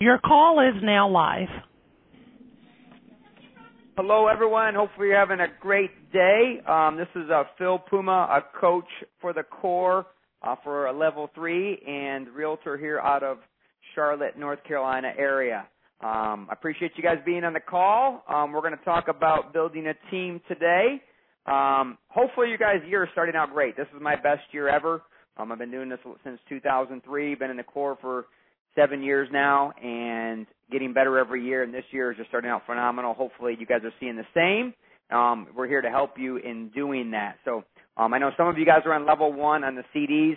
Your call is now live. Hello, everyone. Hopefully, you're having a great day. Um, this is uh, Phil Puma, a coach for the core uh, for a level three and realtor here out of Charlotte, North Carolina area. Um, I appreciate you guys being on the call. Um, we're going to talk about building a team today. Um, hopefully, you guys' year is starting out great. This is my best year ever. Um, I've been doing this since 2003. Been in the core for seven years now and getting better every year. And this year is just starting out phenomenal. Hopefully, you guys are seeing the same. Um, we're here to help you in doing that. So um, I know some of you guys are on level one on the CDs.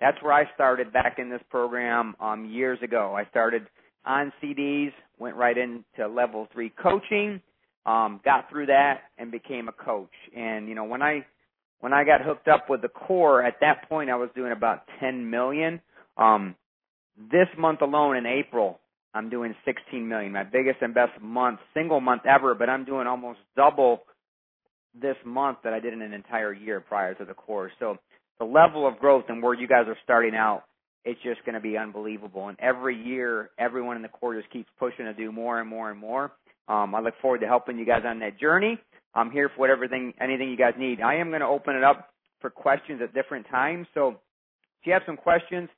That's where I started back in this program um, years ago. I started on CDs, went right into level three coaching, um, got through that, and became a coach. And you know when I when I got hooked up with the core, at that point I was doing about 10 million. Um, this month alone in April, I'm doing 16 million, my biggest and best month, single month ever, but I'm doing almost double this month that I did in an entire year prior to the course. So the level of growth and where you guys are starting out, it's just going to be unbelievable. And every year, everyone in the core just keeps pushing to do more and more and more. Um, I look forward to helping you guys on that journey. I'm here for whatever thing, anything you guys need. I am going to open it up for questions at different times. So if you have some questions,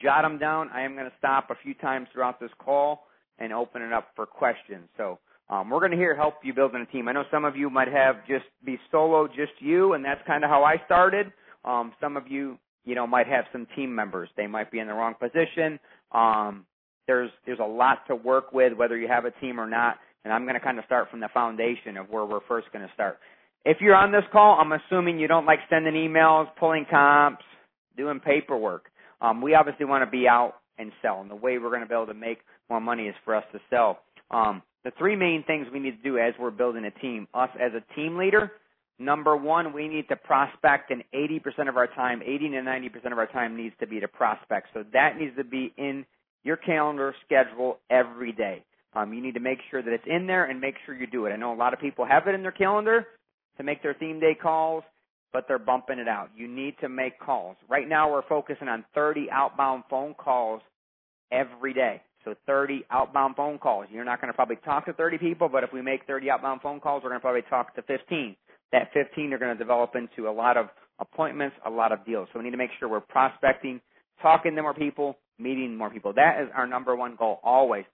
jot them down. I am going to stop a few times throughout this call and open it up for questions. So um, we're going to hear help you building a team. I know some of you might have just be solo, just you, and that's kind of how I started. Um, some of you, you know, might have some team members. They might be in the wrong position. Um, there's there's a lot to work with, whether you have a team or not. And I'm going to kind of start from the foundation of where we're first going to start. If you're on this call, I'm assuming you don't like sending emails, pulling comps, doing paperwork. Um, we obviously want to be out and sell, and the way we're going to be able to make more money is for us to sell. Um, the three main things we need to do as we're building a team, us as a team leader, number one, we need to prospect, and 80% of our time, 80 to 90% of our time needs to be to prospect. So that needs to be in your calendar schedule every day. Um, you need to make sure that it's in there and make sure you do it. I know a lot of people have it in their calendar to make their theme day calls but they're bumping it out. You need to make calls. Right now we're focusing on 30 outbound phone calls every day. So 30 outbound phone calls. You're not going to probably talk to 30 people, but if we make 30 outbound phone calls, we're going to probably talk to 15. That 15 are going to develop into a lot of appointments, a lot of deals. So we need to make sure we're prospecting, talking to more people, meeting more people. That is our number one goal always.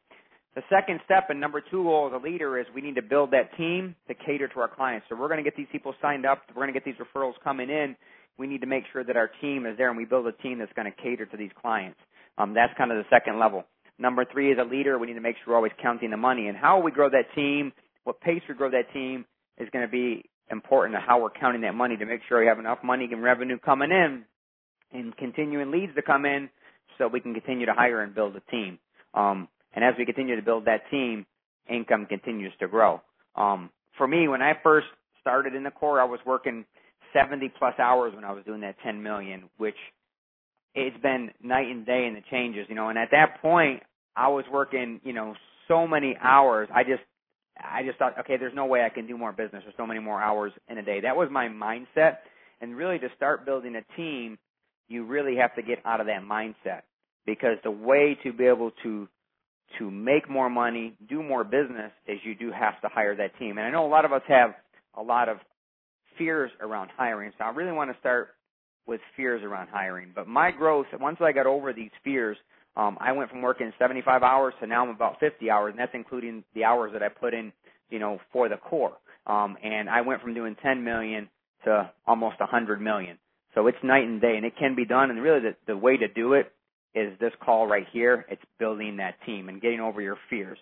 The second step and number two goal as a leader is we need to build that team to cater to our clients. So we're going to get these people signed up. We're going to get these referrals coming in. We need to make sure that our team is there and we build a team that's going to cater to these clients. Um, that's kind of the second level. Number three, as a leader, we need to make sure we're always counting the money. And how we grow that team, what pace we grow that team is going to be important to how we're counting that money to make sure we have enough money and revenue coming in and continuing leads to come in so we can continue to hire and build a team. Um, and as we continue to build that team, income continues to grow. Um, for me, when I first started in the core, I was working 70 plus hours when I was doing that 10 million, which it's been night and day in the changes, you know. And at that point, I was working, you know, so many hours. I just, I just thought, okay, there's no way I can do more business or so many more hours in a day. That was my mindset. And really, to start building a team, you really have to get out of that mindset because the way to be able to to make more money, do more business, is you do have to hire that team. And I know a lot of us have a lot of fears around hiring. So I really want to start with fears around hiring. But my growth, once I got over these fears, um, I went from working 75 hours to now I'm about 50 hours, and that's including the hours that I put in, you know, for the core. Um, and I went from doing 10 million to almost 100 million. So it's night and day, and it can be done. And really, the, the way to do it is this call right here. It's building that team and getting over your fears.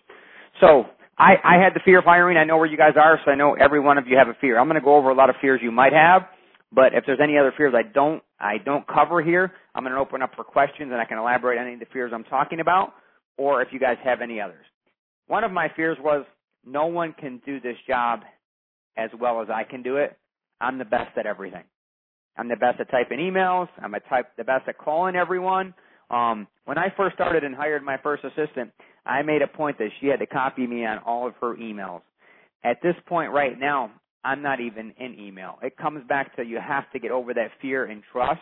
So I, I had the fear of hiring. I know where you guys are, so I know every one of you have a fear. I'm going to go over a lot of fears you might have, but if there's any other fears I don't I don't cover here, I'm going to open up for questions and I can elaborate on any of the fears I'm talking about, or if you guys have any others. One of my fears was no one can do this job as well as I can do it. I'm the best at everything. I'm the best at typing emails. I'm a type, the best at calling everyone. Um, when I first started and hired my first assistant, I made a point that she had to copy me on all of her emails. At this point right now, I'm not even in email. It comes back to you have to get over that fear and trust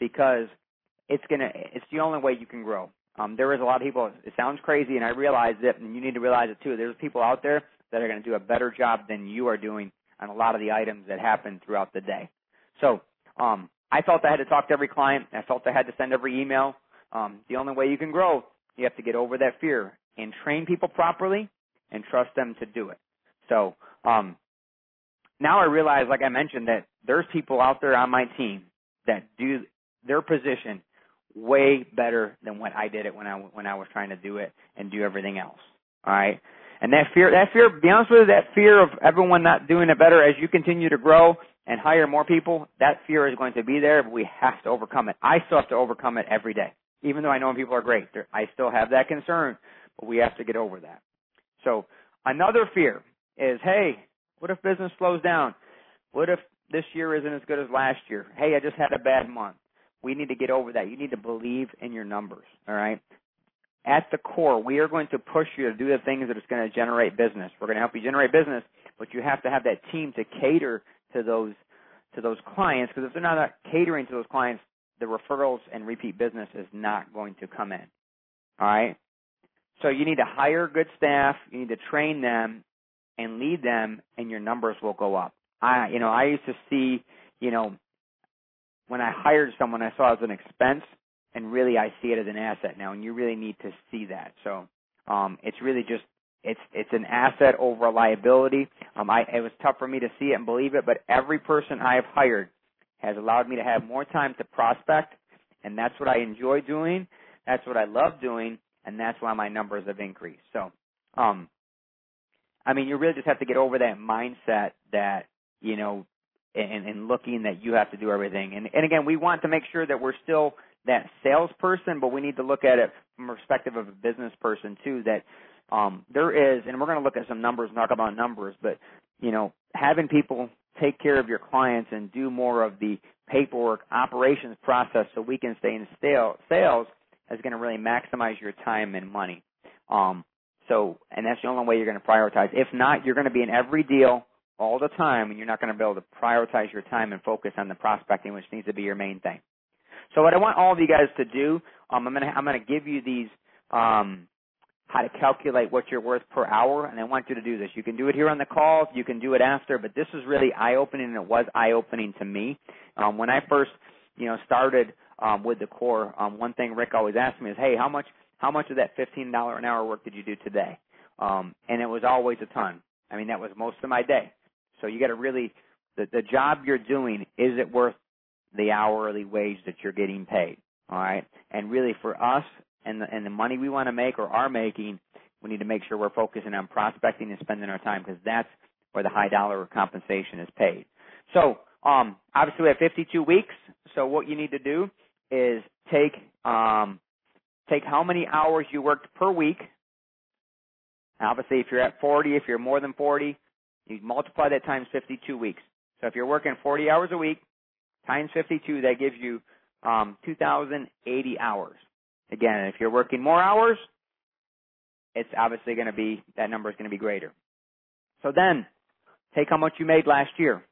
because it's gonna it's the only way you can grow. Um, there is a lot of people. It sounds crazy, and I realize it, and you need to realize it too. There's people out there that are going to do a better job than you are doing on a lot of the items that happen throughout the day. So um, I felt I had to talk to every client. I felt I had to send every email. Um, the only way you can grow, you have to get over that fear and train people properly and trust them to do it. So um, now I realize, like I mentioned, that there's people out there on my team that do their position way better than what I did it when I when I was trying to do it and do everything else. All right. And that fear, that fear, be honest with you, that fear of everyone not doing it better as you continue to grow and hire more people, that fear is going to be there, but we have to overcome it. I still have to overcome it every day. Even though I know people are great, I still have that concern, but we have to get over that. So another fear is, hey, what if business slows down? What if this year isn't as good as last year? Hey, I just had a bad month. We need to get over that. You need to believe in your numbers, all right? At the core, we are going to push you to do the things that is going to generate business. We're going to help you generate business, but you have to have that team to cater to those to those clients because if they're not catering to those clients, the referrals and repeat business is not going to come in. All right? So you need to hire good staff, you need to train them and lead them and your numbers will go up. I you know, I used to see, you know, when I hired someone I saw as an expense and really I see it as an asset now and you really need to see that. So um it's really just it's it's an asset over a liability. Um I it was tough for me to see it and believe it, but every person I have hired has allowed me to have more time to prospect and that's what I enjoy doing. That's what I love doing and that's why my numbers have increased. So um I mean, you really just have to get over that mindset that, you know, and, and looking that you have to do everything. And, and again, we want to make sure that we're still that salesperson, but we need to look at it from perspective of a business person too, that, um, there is, and we're going to look at some numbers and talk about numbers, but, you know, having people take care of your clients and do more of the paperwork operations process so we can stay in sales is going to really maximize your time and money. Um, so, and that's the only way you're going to prioritize. If not, you're going to be in every deal all the time, and you're not going to be able to prioritize your time and focus on the prospecting, which needs to be your main thing. So, what I want all of you guys to do, um, I'm going to I'm going to give you these um, how to calculate what you're worth per hour, and I want you to do this. You can do it here on the call, you can do it after, but this is really eye opening, and it was eye opening to me um, when I first, you know, started um, with the core. Um, one thing Rick always asked me is, "Hey, how much how much of that $15 an hour work did you do today? Um, and it was always a ton. I mean, that was most of my day. So you got to really, the, the job you're doing, is it worth the hourly wage that you're getting paid? All right. And really for us and the, and the money we want to make or are making, we need to make sure we're focusing on prospecting and spending our time because that's where the high dollar compensation is paid. So, um, obviously we have 52 weeks. So what you need to do is take, um, take how many hours you worked per week. Obviously, if you're at 40, if you're more than 40, you multiply that times 52 weeks. So if you're working 40 hours a week times 52, that gives you um, 2,080 hours. Again, if you're working more hours, it's obviously going to be, that number is going to be greater. So then, take how much you made last year.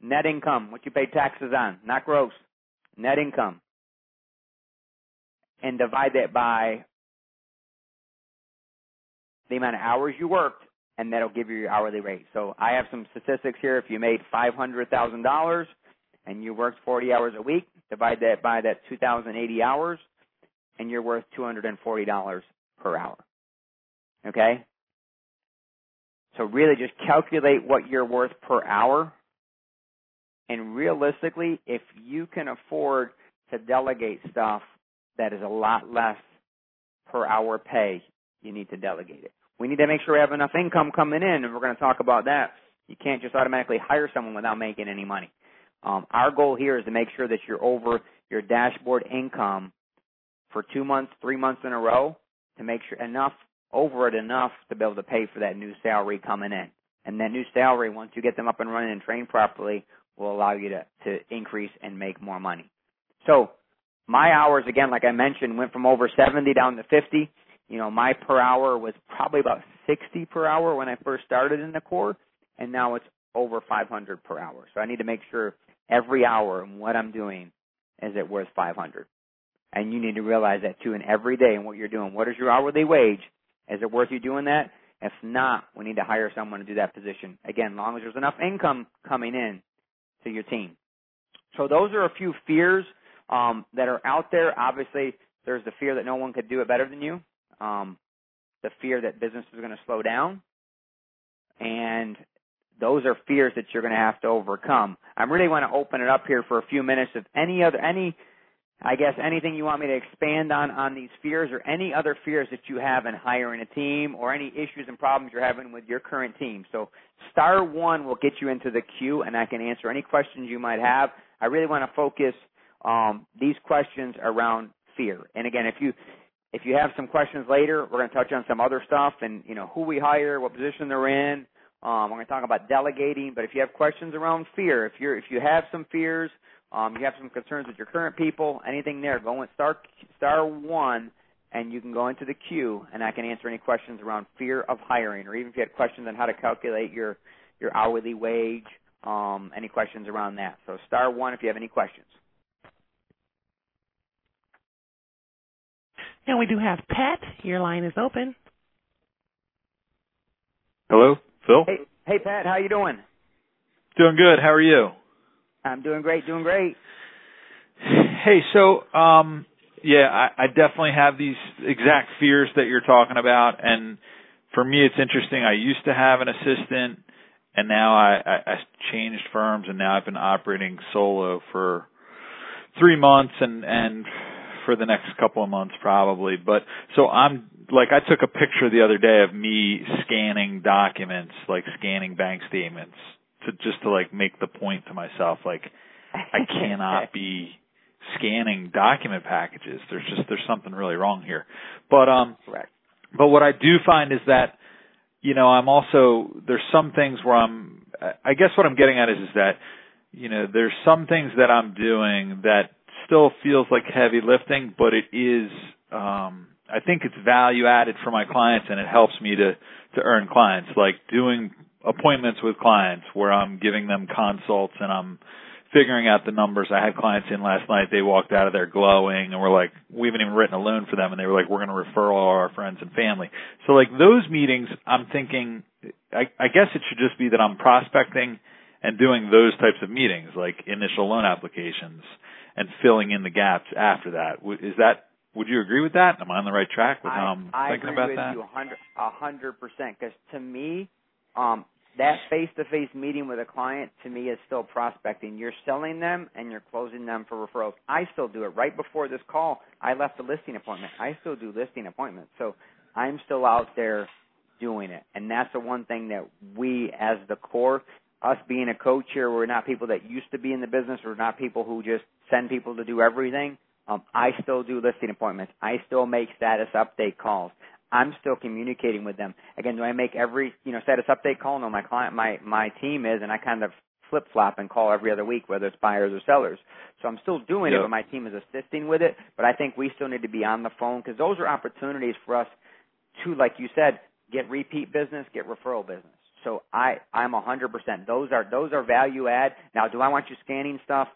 Net income, what you paid taxes on, not gross. Net income and divide that by the amount of hours you worked, and that'll give you your hourly rate. So I have some statistics here. If you made $500,000 and you worked 40 hours a week, divide that by that 2,080 hours, and you're worth $240 per hour. Okay? So really just calculate what you're worth per hour. And realistically, if you can afford to delegate stuff that is a lot less per hour pay, you need to delegate it. We need to make sure we have enough income coming in, and we're going to talk about that. You can't just automatically hire someone without making any money. Um, our goal here is to make sure that you're over your dashboard income for two months, three months in a row to make sure enough over it enough to be able to pay for that new salary coming in. And that new salary, once you get them up and running and trained properly, will allow you to, to increase and make more money. So my hours, again, like I mentioned, went from over 70 down to 50. You know, my per hour was probably about 60 per hour when I first started in the core, and now it's over 500 per hour. So I need to make sure every hour and what I'm doing is it worth 500. And you need to realize that too in every day and what you're doing. What is your hourly wage? Is it worth you doing that? If not, we need to hire someone to do that position. Again, long as there's enough income coming in to your team. So those are a few fears um, that are out there. Obviously, there's the fear that no one could do it better than you, um, the fear that business is going to slow down, and those are fears that you're going to have to overcome. I really want to open it up here for a few minutes. If any other any I guess anything you want me to expand on on these fears or any other fears that you have in hiring a team or any issues and problems you're having with your current team. So star one will get you into the queue and I can answer any questions you might have. I really want to focus um, these questions around fear. And again, if you if you have some questions later, we're going to touch on some other stuff and you know who we hire, what position they're in. Um, we're going to talk about delegating. But if you have questions around fear, if you're if you have some fears um, you have some concerns with your current people, anything there, go in star star one, and you can go into the queue, and I can answer any questions around fear of hiring, or even if you had questions on how to calculate your your hourly wage, um, any questions around that. So star one if you have any questions. And we do have Pat. Your line is open. Hello, Phil. Hey, hey Pat, how you doing? Doing good. How are you? I'm doing great, doing great. Hey, so um yeah, I, I definitely have these exact fears that you're talking about and for me it's interesting. I used to have an assistant and now I, I, I changed firms and now I've been operating solo for three months and and for the next couple of months probably. But so I'm like I took a picture the other day of me scanning documents, like scanning bank statements to just to like make the point to myself like I cannot be scanning document packages. There's just there's something really wrong here. But um but what I do find is that you know, I'm also there's some things where I'm I guess what I'm getting at is is that you know, there's some things that I'm doing that still feels like heavy lifting, but it is um I think it's value added for my clients and it helps me to to earn clients like doing appointments with clients where I'm giving them consults and I'm figuring out the numbers. I had clients in last night. They walked out of there glowing and we're like, we haven't even written a loan for them. And they were like, we're going to refer all our friends and family. So like those meetings, I'm thinking, I, I guess it should just be that I'm prospecting and doing those types of meetings, like initial loan applications and filling in the gaps after that. Is that, would you agree with that? Am I on the right track with how I'm I, thinking I about agree that? with you a hundred percent. Because to me, um, that face-to-face meeting with a client to me is still prospecting. You're selling them and you're closing them for referrals. I still do it. Right before this call, I left a listing appointment. I still do listing appointments. So I'm still out there doing it. And that's the one thing that we as the core, us being a coach here, we're not people that used to be in the business. We're not people who just send people to do everything. Um, I still do listing appointments. I still make status update calls. I'm still communicating with them. Again, do I make every you know status update call? No, my client, my my team is, and I kind of flip flop and call every other week, whether it's buyers or sellers. So I'm still doing it, but my team is assisting with it. But I think we still need to be on the phone because those are opportunities for us to, like you said, get repeat business, get referral business. So I I'm 100%. Those are those are value add. Now, do I want you scanning stuff?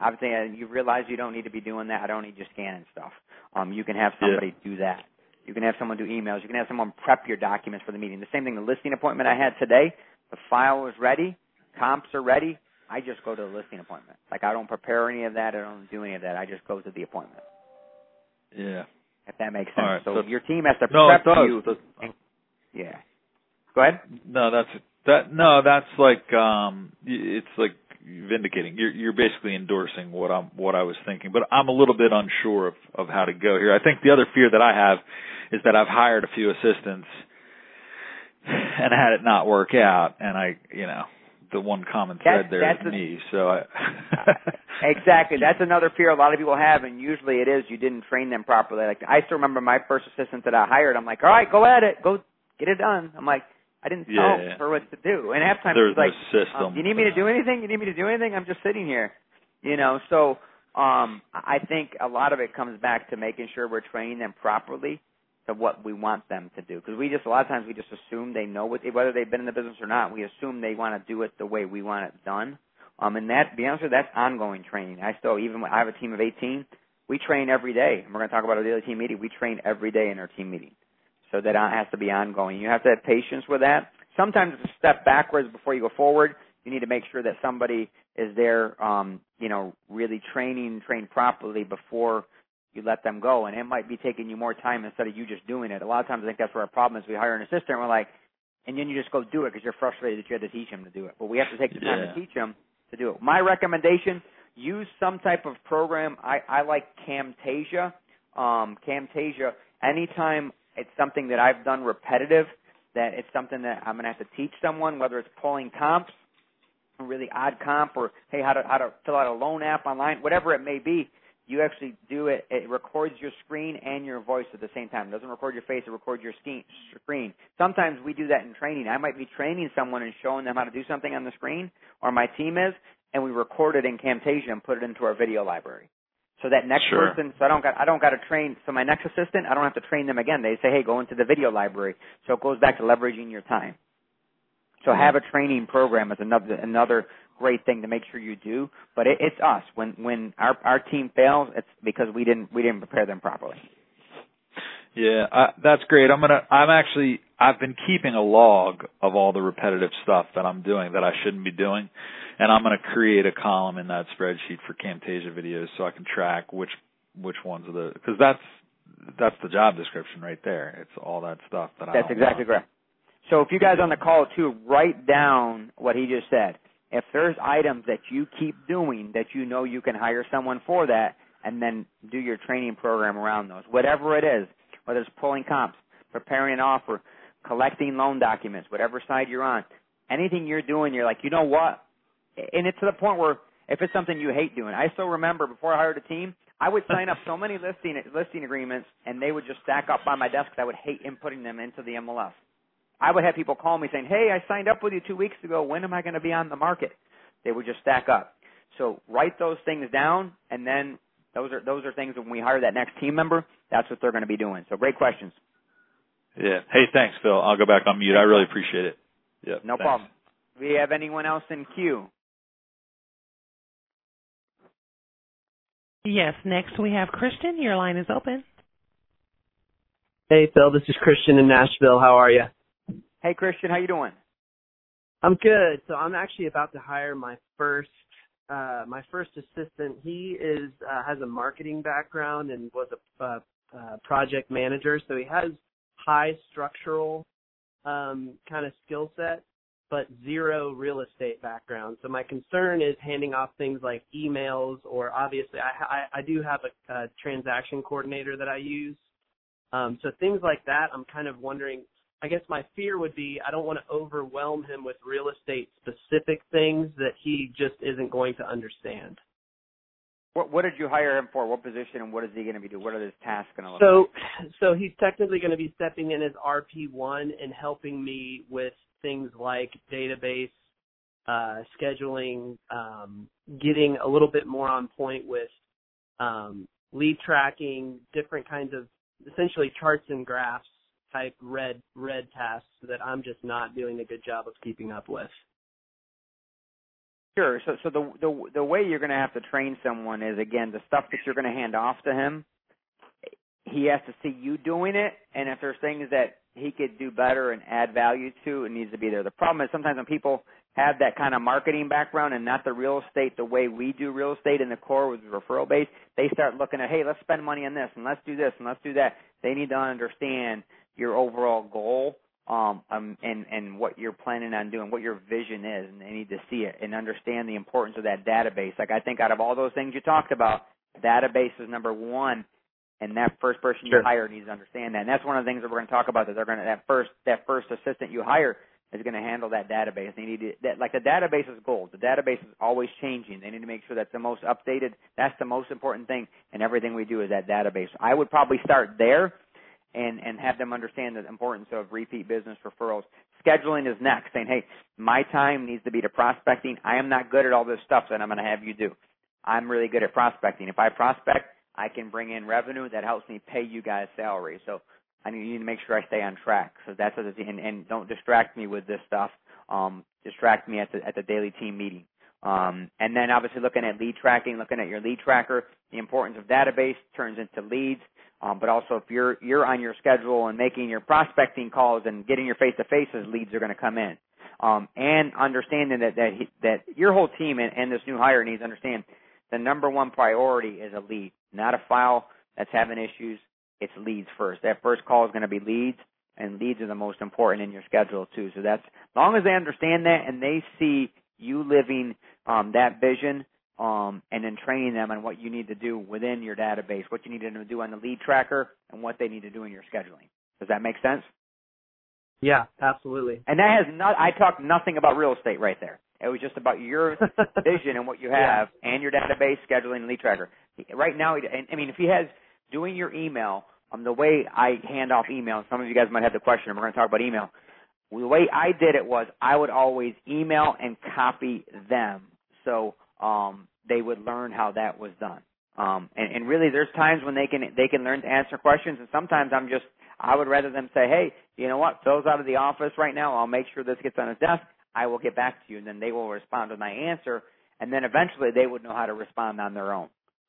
Obviously, uh, you realize you don't need to be doing that. I don't need you scanning stuff. Um, you can have somebody yeah. do that. You can have someone do emails. You can have someone prep your documents for the meeting. The same thing, the listing appointment I had today, the file is ready, comps are ready. I just go to the listing appointment. Like I don't prepare any of that. I don't do any of that. I just go to the appointment. Yeah. If that makes sense. Right, so that's, your team has to no, prep it you. And, yeah. Go ahead. No, that's that. No, that's like um, it's like vindicating. You're you're basically endorsing what I'm what I was thinking, but I'm a little bit unsure of of how to go here. I think the other fear that I have is that I've hired a few assistants and had it not work out, and I, you know, the one common thread That- there that's is a- me. So I Exactly. That's another fear a lot of people have, and usually it is you didn't train them properly. Like I still remember my first assistant that I hired. I'm like, all right, go at it, go get it done. I'm like, I didn't tell Yeah. her what to do, and half the time there's she's like, no system. um, "Do you need me to do anything? You need me to do anything? I'm just sitting here." You know, so um I think a lot of it comes back to making sure we're training them properly to what we want them to do. Because we just a lot of times we just assume they know what whether they've been in the business or not. We assume they want to do it the way we want it done. Um, and that, to be honest with you, that's ongoing training. I still even I have a team of 18. we train every day. And we're going to talk about a daily team meeting. We train every day in our team meeting. So that has to be ongoing. You have to have patience with that. Sometimes it's a step backwards before you go forward. You need to make sure that somebody is there, um, you know, really training, trained properly before you let them go. And it might be taking you more time instead of you just doing it. A lot of times I think that's where our problem is. We hire an assistant and we're like, and then you just go do it because you're frustrated that you had to teach them to do it. But we have to take the time yeah. to teach them to do it. My recommendation: use some type of program. I, I like Camtasia. Um, Camtasia. Anytime it's something that I've done repetitive, that it's something that I'm going to have to teach someone, whether it's pulling comps, a really odd comp, or hey, how to how to fill out a loan app online, whatever it may be you actually do it. It records your screen and your voice at the same time. It doesn't record your face. It records your screen. Sometimes we do that in training. I might be training someone and showing them how to do something on the screen, or my team is, and we record it in Camtasia and put it into our video library. So that next sure. person, so I don't got, I don't got to train. So my next assistant, I don't have to train them again. They say, hey, go into the video library. So it goes back to leveraging your time. So mm-hmm. have a training program is another another great thing to make sure you do. But it, it's us when when our our team fails, it's because we didn't we didn't prepare them properly. Yeah, I, that's great. I'm gonna. I'm actually. I've been keeping a log of all the repetitive stuff that I'm doing that I shouldn't be doing, and I'm gonna create a column in that spreadsheet for Camtasia videos so I can track which which ones are the because that's that's the job description right there. It's all that stuff that I. That's exactly correct. So if you guys on the call too, write down what he just said. If there's items that you keep doing that you know you can hire someone for that, and then do your training program around those, whatever it is, whether it's pulling comps, preparing an offer, collecting loan documents, whatever side you're on, anything you're doing, you're like, you know what? And it's to the point where if it's something you hate doing, I still remember before I hired a team, I would sign up so many listing listing agreements, and they would just stack up by my desk. I would hate inputting them into the MLS. I would have people call me saying, "Hey, I signed up with you two weeks ago. When am I going to be on the market?" They would just stack up. So write those things down, and then those are those are things when we hire that next team member, that's what they're going to be doing. So great questions. Yeah. Hey, thanks, Phil. I'll go back on mute. I really appreciate it. Yeah. No thanks. problem. We have anyone else in queue? Yes. Next we have Christian. Your line is open. Hey, Phil. This is Christian in Nashville. How are you? Hey, Christian, how you doing? I'm good. So I'm actually about to hire my first uh my first assistant. He is uh, has a marketing background and was a project manager, so he has high structural um kind of skill set but zero real estate background. So my concern is handing off things like emails or obviously I I, I do have a, a transaction coordinator that I use. Um so things like that I'm kind of wondering I guess my fear would be I don't want to overwhelm him with real estate specific things that he just isn't going to understand. What what did you hire him for? What position and what is he going to be doing? What are his tasks going to look so, like? So so he's technically going to be stepping in as RP1 and helping me with things like database uh, scheduling, um, getting a little bit more on point with um, lead tracking, different kinds of essentially charts and graphs type red red tasks that I'm just not doing a good job of keeping up with. Sure. So so the the the way you're going to have to train someone is again the stuff that you're going to hand off to him. He has to see you doing it, and if there's things that he could do better and add value to, it needs to be there. The problem is sometimes when people have that kind of marketing background and not the real estate the way we do real estate in the core with referral base, they start looking at, hey, let's spend money on this and let's do this and let's do that. They need to understand your overall goal um, um, and and what you're planning on doing, what your vision is, and they need to see it and understand the importance of that database. Like I think out of all those things you talked about, database is number one, and that first person sure. you hire needs to understand that. And that's one of the things that we're going to talk about. That they're going to that first that first assistant you hire is going to handle that database. They need to that like the database is gold. The database is always changing. They need to make sure that's the most updated. That's the most important thing, and everything we do is that database. I would probably start there and and have them understand the importance of repeat business referrals. Scheduling is next, saying, "Hey, my time needs to be to prospecting. I am not good at all this stuff that I'm going to have you do. I'm really good at prospecting. If I prospect, I can bring in revenue that helps me pay you guys salary. So I need to make sure I stay on track. So that's what and, and don't distract me with this stuff. Um, distract me at the at the daily team meeting. Um, and then obviously looking at lead tracking, looking at your lead tracker, the importance of database turns into leads. Um, but also if you're you're on your schedule and making your prospecting calls and getting your face to faces, leads are going to come in. Um, and understanding that that he, that your whole team and, and this new hire needs to understand the number one priority is a lead, not a file that's having issues. It's leads first. That first call is going to be leads, and leads are the most important in your schedule too. So that's as long as they understand that and they see you living um, that vision um, and then training them on what you need to do within your database, what you need to do on the lead tracker, and what they need to do in your scheduling. Does that make sense? Yeah, absolutely. And that has not. I talked nothing about real estate right there. It was just about your vision and what you have, yeah. and your database scheduling and lead tracker. Right now, I mean, if he has doing your email, um, the way I hand off email, some of you guys might have the question, and we're going to talk about email. The way I did it was I would always email and copy them. So um, they would learn how that was done. Um, and, and really, there's times when they can they can learn to answer questions, and sometimes I'm just I would rather them say, hey, you know what, Phil's out of the office right now. I'll make sure this gets on his desk. I will get back to you, and then they will respond with my answer, and then eventually they would know how to respond on their own.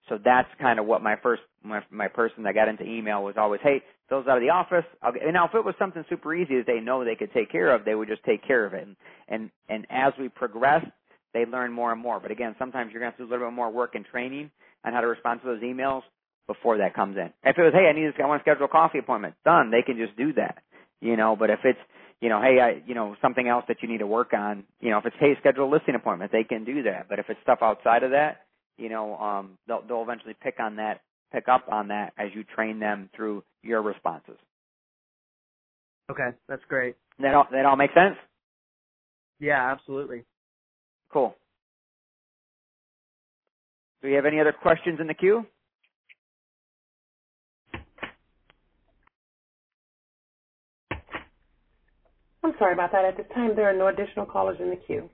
So that's kind of what my first my my person that got into email was always, hey, Phil's out of the office. I'll get, and now if it was something super easy that they know they could take care of, they would just take care of it. And and and as we progress, they learn more and more. But again, sometimes you're going to have to do a little bit more work and training on how to respond to those emails before that comes in. If it was, hey, I need to, I want to schedule a coffee appointment, done. They can just do that, you know. But if it's, you know, hey, I, you know, something else that you need to work on, you know, if it's hey, schedule a listing appointment, they can do that. But if it's stuff outside of that, you know, um, they'll they'll eventually pick on that, pick up on that as you train them through your responses. Okay, that's great. That all that all make sense? Yeah, absolutely. Cool. Do we have any other questions in the queue? I'm sorry about that. At this time, there are no additional callers in the queue.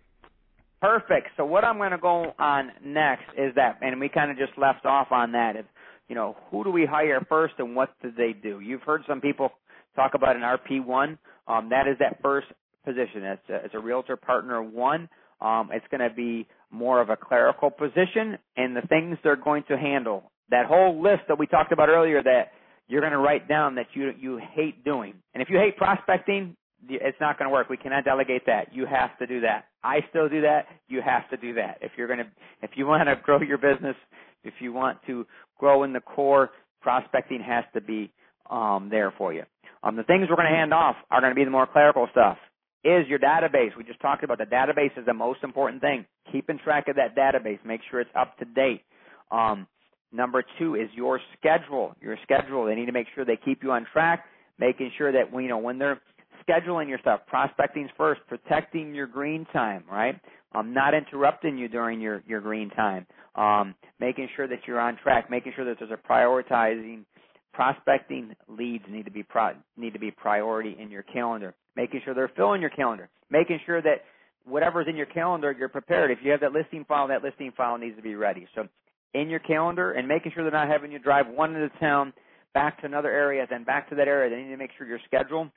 Perfect. So what I'm going to go on next is that, and we kind of just left off on that. If, you know, who do we hire first and what do they do? You've heard some people talk about an RP1. Um, that is that first position. It's a, it's a realtor partner one. Um, it's going to be more of a clerical position and the things they're going to handle. That whole list that we talked about earlier that you're going to write down that you you hate doing. And if you hate prospecting, it's not going to work. We cannot delegate that. You have to do that. I still do that. You have to do that. If you're going to, if you want to grow your business, if you want to grow in the core, prospecting has to be um, there for you. Um, the things we're going to hand off are going to be the more clerical stuff is your database. We just talked about the database is the most important thing. Keeping track of that database. Make sure it's up to date. Um, number two is your schedule. Your schedule. They need to make sure they keep you on track, making sure that you know when they're scheduling your stuff, prospecting's first, protecting your green time, right? Um, not interrupting you during your your green time. Um, making sure that you're on track, making sure that there's a prioritizing prospecting leads need to be pro- need to be priority in your calendar making sure they're filling your calendar, making sure that whatever's in your calendar, you're prepared. If you have that listing file, that listing file needs to be ready. So in your calendar and making sure they're not having you drive one into town, back to another area, then back to that area. They need to make sure your schedule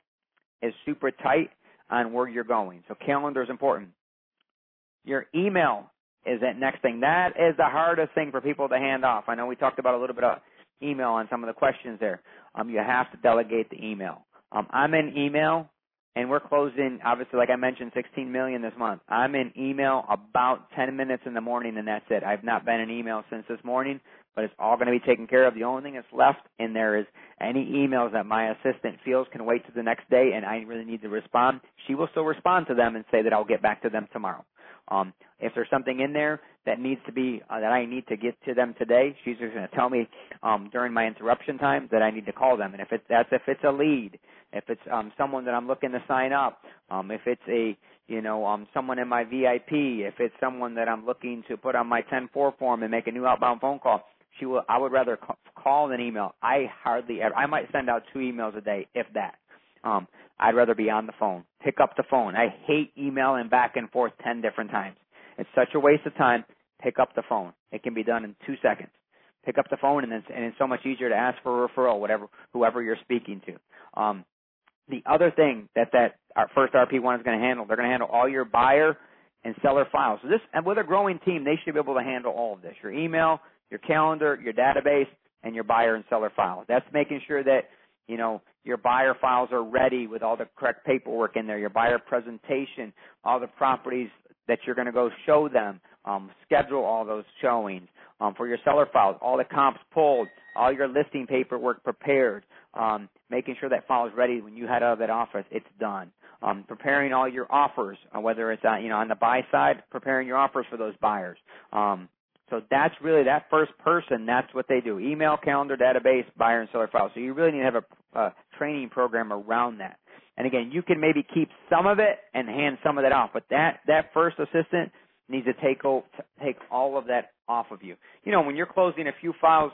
is super tight on where you're going. So calendar is important. Your email is that next thing. That is the hardest thing for people to hand off. I know we talked about a little bit of email on some of the questions there. Um, you have to delegate the email. Um, I'm in email and we're closing obviously like I mentioned 16 million this month. I'm in email about 10 minutes in the morning and that's it. I've not been in email since this morning, but it's all going to be taken care of. The only thing that's left in there is any emails that my assistant feels can wait to the next day and I really need to respond. She will still respond to them and say that I'll get back to them tomorrow. Um, if there's something in there that needs to be uh, that I need to get to them today, she's just going to tell me um, during my interruption time that I need to call them. And if it's that's if it's a lead, if it's um, someone that I'm looking to sign up, um, if it's a you know um, someone in my VIP, if it's someone that I'm looking to put on my 10-4 form and make a new outbound phone call, she will. I would rather call than email. I hardly ever. I might send out two emails a day, if that. Um, I'd rather be on the phone. Pick up the phone. I hate emailing back and forth 10 different times. It's such a waste of time. Pick up the phone. It can be done in two seconds. Pick up the phone and it's, and it's so much easier to ask for a referral, whatever, whoever you're speaking to. Um, the other thing that that our first RP1 is going to handle, they're going to handle all your buyer and seller files. So this, and with a growing team, they should be able to handle all of this: your email, your calendar, your database, and your buyer and seller files. That's making sure that you know your buyer files are ready with all the correct paperwork in there, your buyer presentation, all the properties that you're going to go show them, um, schedule all those showings. Um, for your seller files, all the comps pulled, all your listing paperwork prepared, um, making sure that file is ready when you head out of that office, it's done. Um, preparing all your offers, uh, whether it's uh, you know on the buy side, preparing your offers for those buyers. Um, so that's really that first person. That's what they do: email, calendar, database, buyer, and seller files. So you really need to have a, a training program around that. And again, you can maybe keep some of it and hand some of that off, but that that first assistant needs to take take all of that off of you. You know, when you're closing a few files,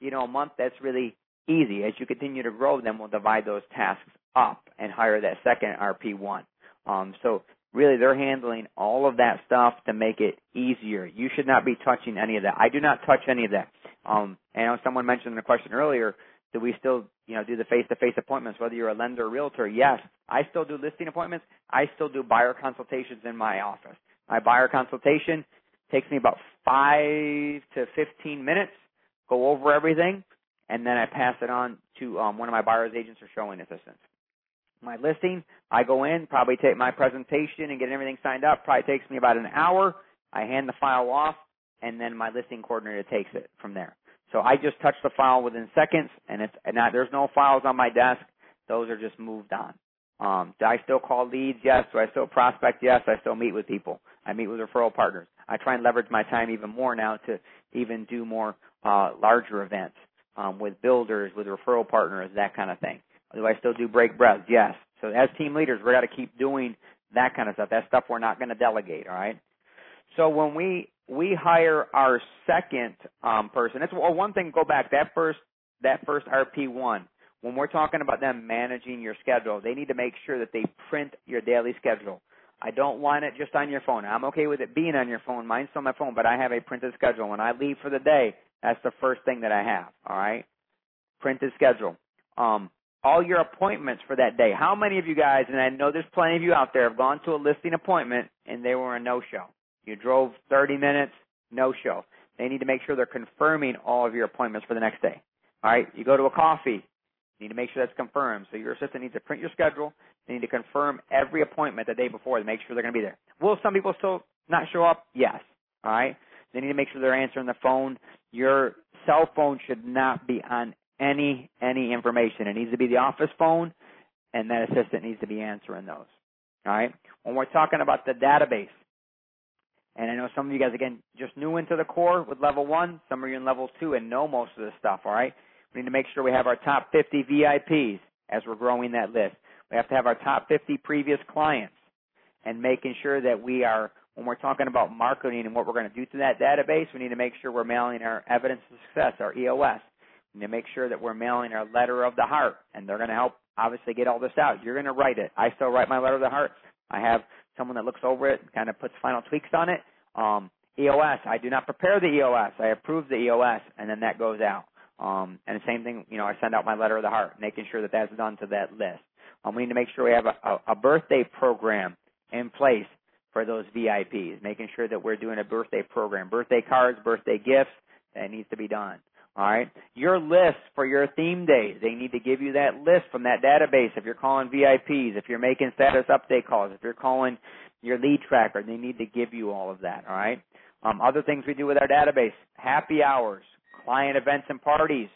you know, a month, that's really easy. As you continue to grow, then we'll divide those tasks up and hire that second RP1. Um, so really, they're handling all of that stuff to make it easier. You should not be touching any of that. I do not touch any of that. Um, and I know someone mentioned in a question earlier, do we still, you know, do the face-to-face appointments, whether you're a lender or realtor? Yes, I still do listing appointments. I still do buyer consultations in my office. My buyer consultation takes me about five to 15 minutes, go over everything, and then I pass it on to um, one of my buyer's agents or showing assistants. My listing, I go in, probably take my presentation and get everything signed up. Probably takes me about an hour. I hand the file off, and then my listing coordinator takes it from there. So I just touch the file within seconds, and it's and not, there's no files on my desk. Those are just moved on. Um, do I still call leads? Yes. Do I still prospect? Yes. I still meet with people. I meet with referral partners. I try and leverage my time even more now to even do more uh, larger events um, with builders, with referral partners, that kind of thing. Do I still do break bread? Yes. So as team leaders, we got to keep doing that kind of stuff. That stuff we're not going to delegate. All right. So when we we hire our second um, person, it's well, one thing. Go back that first that first RP one. When we're talking about them managing your schedule, they need to make sure that they print your daily schedule. I don't want it just on your phone. I'm okay with it being on your phone. Mine's on my phone, but I have a printed schedule. When I leave for the day, that's the first thing that I have. All right, printed schedule. Um, all your appointments for that day. How many of you guys, and I know there's plenty of you out there, have gone to a listing appointment and they were a no-show? You drove 30 minutes, no-show. They need to make sure they're confirming all of your appointments for the next day. All right, you go to a coffee, you need to make sure that's confirmed. So your assistant needs to print your schedule. They need to confirm every appointment the day before to make sure they're going to be there. Will some people still not show up? Yes. All right. They need to make sure they're answering the phone. Your cell phone should not be on any any information. It needs to be the office phone, and that assistant needs to be answering those. All right. When we're talking about the database, and I know some of you guys again just new into the core with level one. Some of you in level two and know most of this stuff. All right. We need to make sure we have our top 50 VIPs as we're growing that list. We have to have our top 50 previous clients and making sure that we are, when we're talking about marketing and what we're going to do to that database, we need to make sure we're mailing our evidence of success, our EOS. We need to make sure that we're mailing our letter of the heart, and they're going to help obviously get all this out. You're going to write it. I still write my letter of the heart. I have someone that looks over it kind of puts final tweaks on it. Um, EOS, I do not prepare the EOS. I approve the EOS, and then that goes out. Um, and the same thing, you know, I send out my letter of the heart, making sure that that's done to that list. Um, we need to make sure we have a, a, a birthday program in place for those VIPs, making sure that we're doing a birthday program, birthday cards, birthday gifts, that needs to be done. All right. Your list for your theme days, they need to give you that list from that database. If you're calling VIPs, if you're making status update calls, if you're calling your lead tracker, they need to give you all of that. All right. Um, other things we do with our database, happy hours, client events and parties,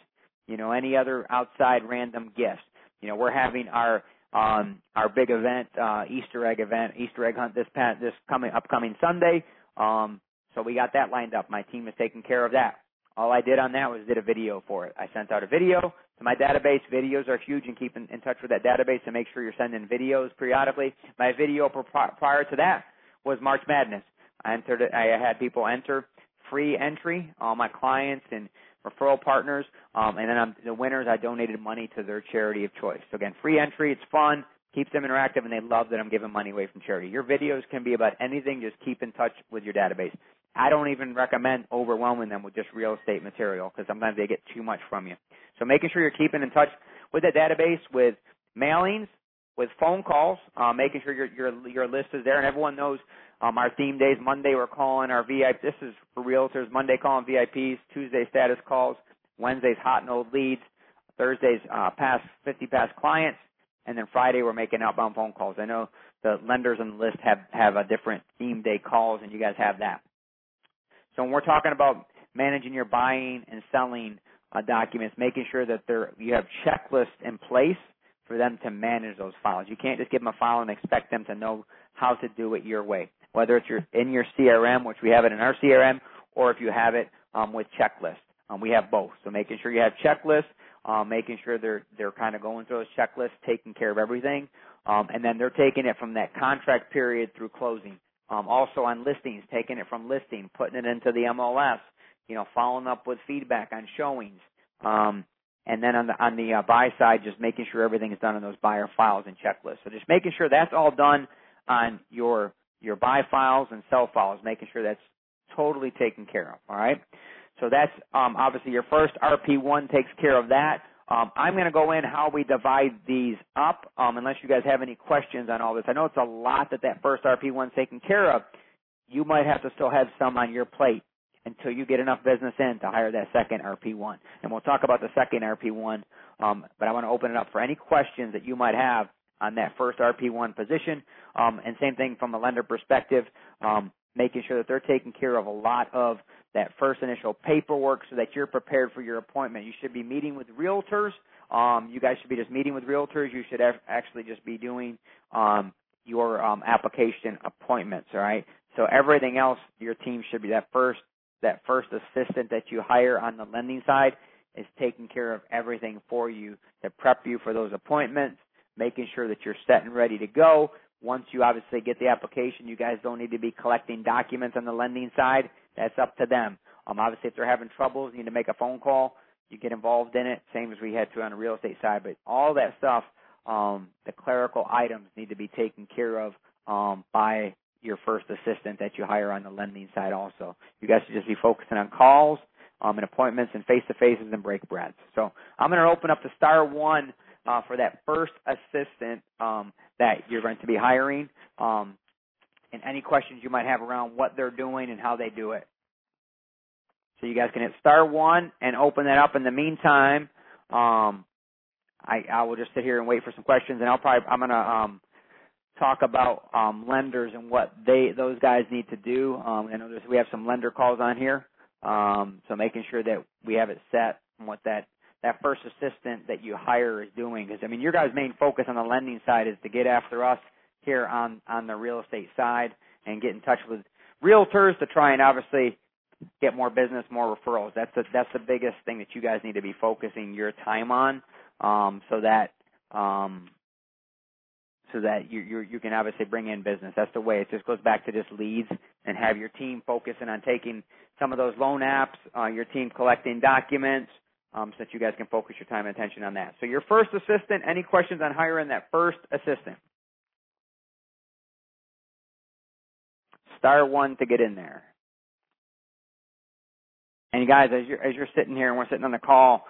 you know, any other outside random gifts. You know, we're having our um our big event, uh Easter egg event, Easter egg hunt this this coming upcoming Sunday. Um so we got that lined up. My team is taking care of that. All I did on that was did a video for it. I sent out a video to my database. Videos are huge and keep in, touch with that database and make sure you're sending videos periodically. My video prior to that was March Madness. I entered it. I had people enter free entry. All my clients and referral partners, um, and then I'm, the winners, I donated money to their charity of choice. So again, free entry. It's fun, keeps them interactive, and they love that I'm giving money away from charity. Your videos can be about anything. Just keep in touch with your database. I don't even recommend overwhelming them with just real estate material because sometimes they get too much from you. So making sure you're keeping in touch with that database with mailings, with phone calls, uh, making sure your your your list is there, and everyone knows um, our theme days. Monday we're calling our VIP. This is for realtors. Monday calling VIPs. Tuesday status calls. Wednesdays hot and old leads. Thursdays uh, past 50 past clients, and then Friday we're making outbound phone calls. I know the lenders on the list have have a different theme day calls, and you guys have that. So when we're talking about managing your buying and selling uh, documents, making sure that there you have checklists in place for them to manage those files. You can't just give them a file and expect them to know how to do it your way. Whether it's your, in your CRM, which we have it in our CRM, or if you have it um, with checklists. Um, we have both. So making sure you have checklists, um, making sure they're they're kind of going through those checklists, taking care of everything, um, and then they're taking it from that contract period through closing. Um, also on listings, taking it from listing, putting it into the MLS, you know, following up with feedback on showings. Um, and then on the on the uh, buy side, just making sure everything is done on those buyer files and checklists. So just making sure that's all done on your your buy files and sell files, making sure that's totally taken care of. All right. So that's um, obviously your first RP1 takes care of that. Um, I'm going to go in how we divide these up, um, unless you guys have any questions on all this. I know it's a lot that that first RP1 is taken care of. You might have to still have some on your plate until you get enough business in to hire that second RP1. And we'll talk about the second RP1, um, but I want to open it up for any questions that you might have on that first RP1 position. Um, and same thing from a lender perspective, um, making sure that they're taking care of a lot of that first initial paperwork so that you're prepared for your appointment. You should be meeting with realtors. Um, you guys should be just meeting with realtors. You should actually just be doing um, your um, application appointments. All right. So everything else, your team should be that first that first assistant that you hire on the lending side is taking care of everything for you to prep you for those appointments, making sure that you're set and ready to go. Once you obviously get the application, you guys don't need to be collecting documents on the lending side. That's up to them. Um, obviously, if they're having troubles, you need to make a phone call. You get involved in it, same as we had to on the real estate side. But all that stuff, um, the clerical items need to be taken care of um, by your first assistant that you hire on the lending side also. You guys should just be focusing on calls um, and appointments and face-to-faces and break breads. So I'm going to open up the star one uh, for that first assistant um, that you're going to be hiring um, and any questions you might have around what they're doing and how they do it. So you guys can hit star one and open that up. In the meantime, um, I, I will just sit here and wait for some questions, and I'll probably I'm gonna um, talk about um, lenders and what they those guys need to do. Um, I know we have some lender calls on here, um, so making sure that we have it set and what that that first assistant that you hire is doing. Because I mean, your guys' main focus on the lending side is to get after us here on on the real estate side and get in touch with realtors to try and obviously get more business, more referrals. That's the that's the biggest thing that you guys need to be focusing your time on, um, so that um, so that you you you can obviously bring in business. That's the way. It just goes back to just leads and have your team focusing on taking some of those loan apps, uh, your team collecting documents, um, so that you guys can focus your time and attention on that. So your first assistant. Any questions on hiring that first assistant? Star one to get in there. And you guys, as you're as you're sitting here and we're sitting on the call,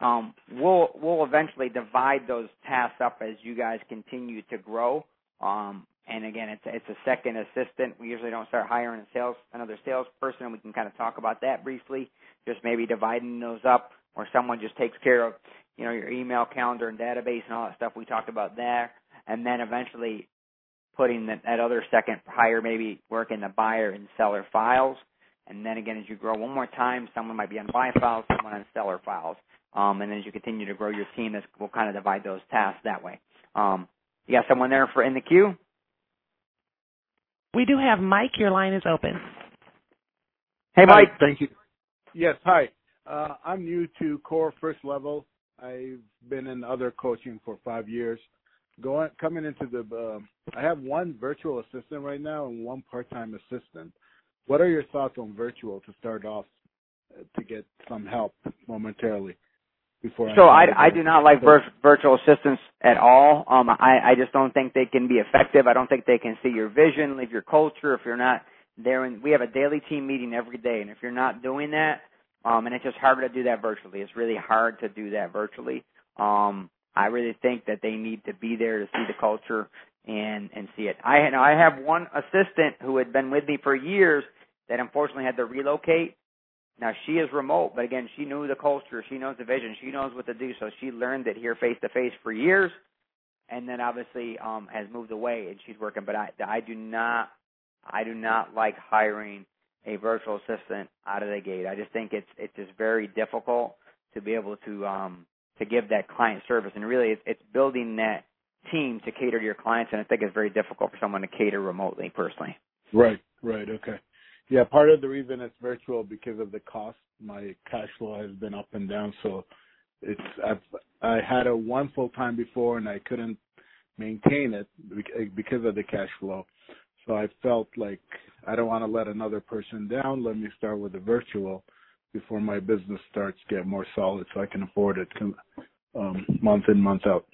um, we'll we'll eventually divide those tasks up as you guys continue to grow. Um, and again, it's it's a second assistant. We usually don't start hiring a sales another salesperson, and we can kind of talk about that briefly. Just maybe dividing those up, or someone just takes care of you know your email calendar and database and all that stuff we talked about there, and then eventually putting that, that other second hire maybe work in the buyer and seller files. And then again, as you grow one more time, someone might be on buy files, someone on seller files. Um, and then as you continue to grow your team, this will kind of divide those tasks that way. Um, you got someone there for in the queue? We do have Mike. Your line is open. Hey, Mike. Hi, thank you. Yes, hi. Uh, I'm new to core first level. I've been in other coaching for five years. Going coming into the, uh, I have one virtual assistant right now and one part-time assistant. What are your thoughts on virtual to start off uh, to get some help momentarily? before. So I, I, I do not like vir- virtual assistants at all. Um, I, I just don't think they can be effective. I don't think they can see your vision, leave your culture. If you're not there, and we have a daily team meeting every day, and if you're not doing that, um, and it's just harder to do that virtually. It's really hard to do that virtually. Um, I really think that they need to be there to see the culture and and see it. I I have one assistant who had been with me for years that unfortunately had to relocate. Now she is remote, but again, she knew the culture, she knows the vision, she knows what to do, so she learned it here face to face for years, and then obviously um has moved away and she's working. But I I do not I do not like hiring a virtual assistant out of the gate. I just think it's it's just very difficult to be able to um to give that client service, and really it's, it's building that team to cater to your clients. And I think it's very difficult for someone to cater remotely, personally. Right, right, okay. Yeah, part of the reason it's virtual because of the cost. My cash flow has been up and down, so it's I've I had a one full time before and I couldn't maintain it because of the cash flow. So I felt like I don't want to let another person down. Let me start with the virtual before my business starts get more solid, so I can afford it um, month in month out.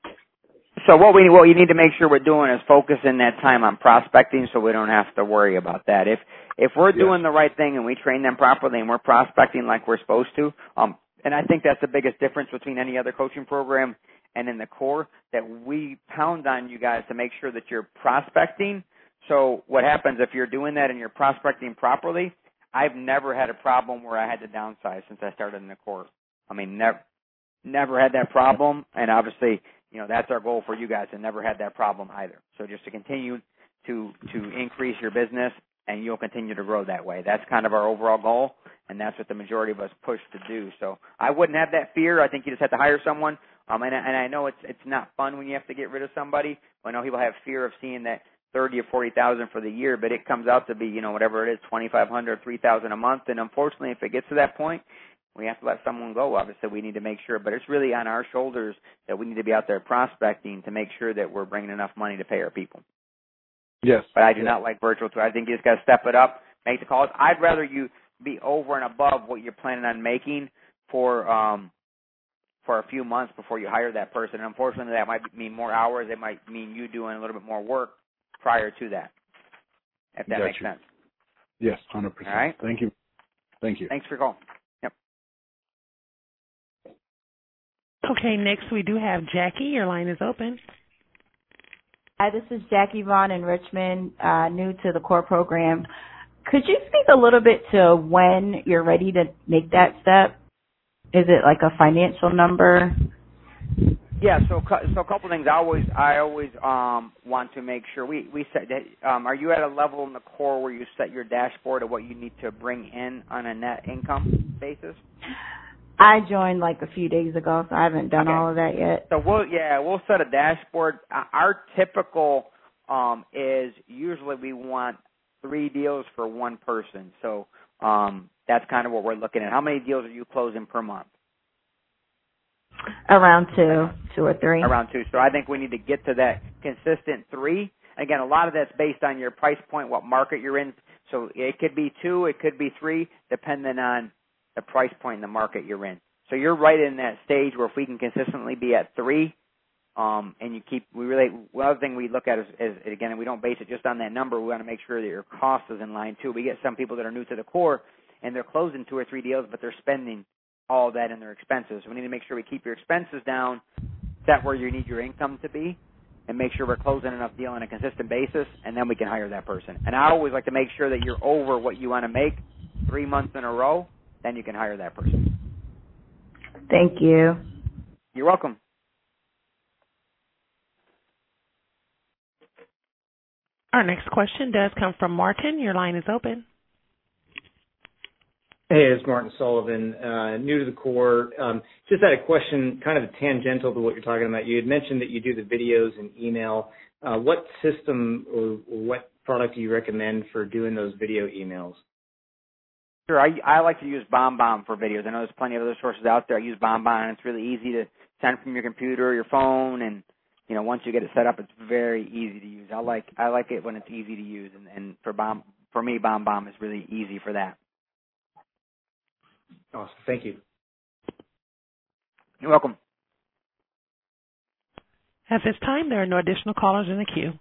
So what we what you need to make sure we're doing is focusing that time on prospecting, so we don't have to worry about that. If if we're yes. doing the right thing and we train them properly and we're prospecting like we're supposed to, um, and I think that's the biggest difference between any other coaching program and in the core that we pound on you guys to make sure that you're prospecting. So what happens if you're doing that and you're prospecting properly? I've never had a problem where I had to downsize since I started in the core. I mean, never never had that problem, and obviously you know that's our goal for you guys and never had that problem either. So just to continue to to increase your business and you'll continue to grow that way. That's kind of our overall goal and that's what the majority of us push to do. So I wouldn't have that fear. I think you just have to hire someone. Um and and I know it's it's not fun when you have to get rid of somebody. I know people have fear of seeing that thirty or forty thousand for the year, but it comes out to be, you know, whatever it is, twenty five hundred, three thousand a month. And unfortunately if it gets to that point, we have to let someone go. Obviously, we need to make sure, but it's really on our shoulders that we need to be out there prospecting to make sure that we're bringing enough money to pay our people. Yes. But I do yes. not like virtual tour. I think you just got to step it up, make the calls. I'd rather you be over and above what you're planning on making for um for a few months before you hire that person. And unfortunately, that might mean more hours. It might mean you doing a little bit more work prior to that. If that got makes you. sense. Yes, hundred percent. All right. Thank you. Thank you. Thanks for calling. Yep. Okay, next we do have Jackie. Your line is open. Hi, this is Jackie Vaughn in Richmond, uh, new to the core program. Could you speak a little bit to when you're ready to make that step? Is it like a financial number? Yeah, so so a couple things. I always I always um want to make sure we we set that. Um, are you at a level in the core where you set your dashboard of what you need to bring in on a net income basis? I joined like a few days ago, so I haven't done Okay. all of that yet. So we'll yeah we'll set a dashboard. Uh, Our typical um is usually we want three deals for one person. So um that's kind of what we're looking at. How many deals are you closing per month? Around two, two or three. Around two. So I think we need to get to that consistent three. Again, a lot of that's based on your price point, what market you're in. So it could be two, it could be three, depending on the price point in the market you're in. So you're right in that stage where if we can consistently be at three, um, and you keep, we really, one other thing we look at is, is again, we don't base it just on that number. We want to make sure that your cost is in line too. We get some people that are new to the core and they're closing two or three deals, but they're spending all that in their expenses. We need to make sure we keep your expenses down, set where you need your income to be, and make sure we're closing enough deal on a consistent basis, and then we can hire that person. And I always like to make sure that you're over what you want to make three months in a row, then you can hire that person. Thank you. You're welcome. Our next question does come from Martin. Your line is open. Hey, it's Martin Sullivan, uh, new to the core. Um, just had a question, kind of tangential to what you're talking about. You had mentioned that you do the videos and email. Uh, what system or, what product do you recommend for doing those video emails? Sure, I I like to use BombBomb for videos. I know there's plenty of other sources out there. I use BombBomb, and it's really easy to send from your computer or your phone, and you know once you get it set up, it's very easy to use. I like I like it when it's easy to use, and, and for Bomb for me, BombBomb is really easy for that. Awesome. Thank you. You're welcome. At this time, there are no additional callers in the queue.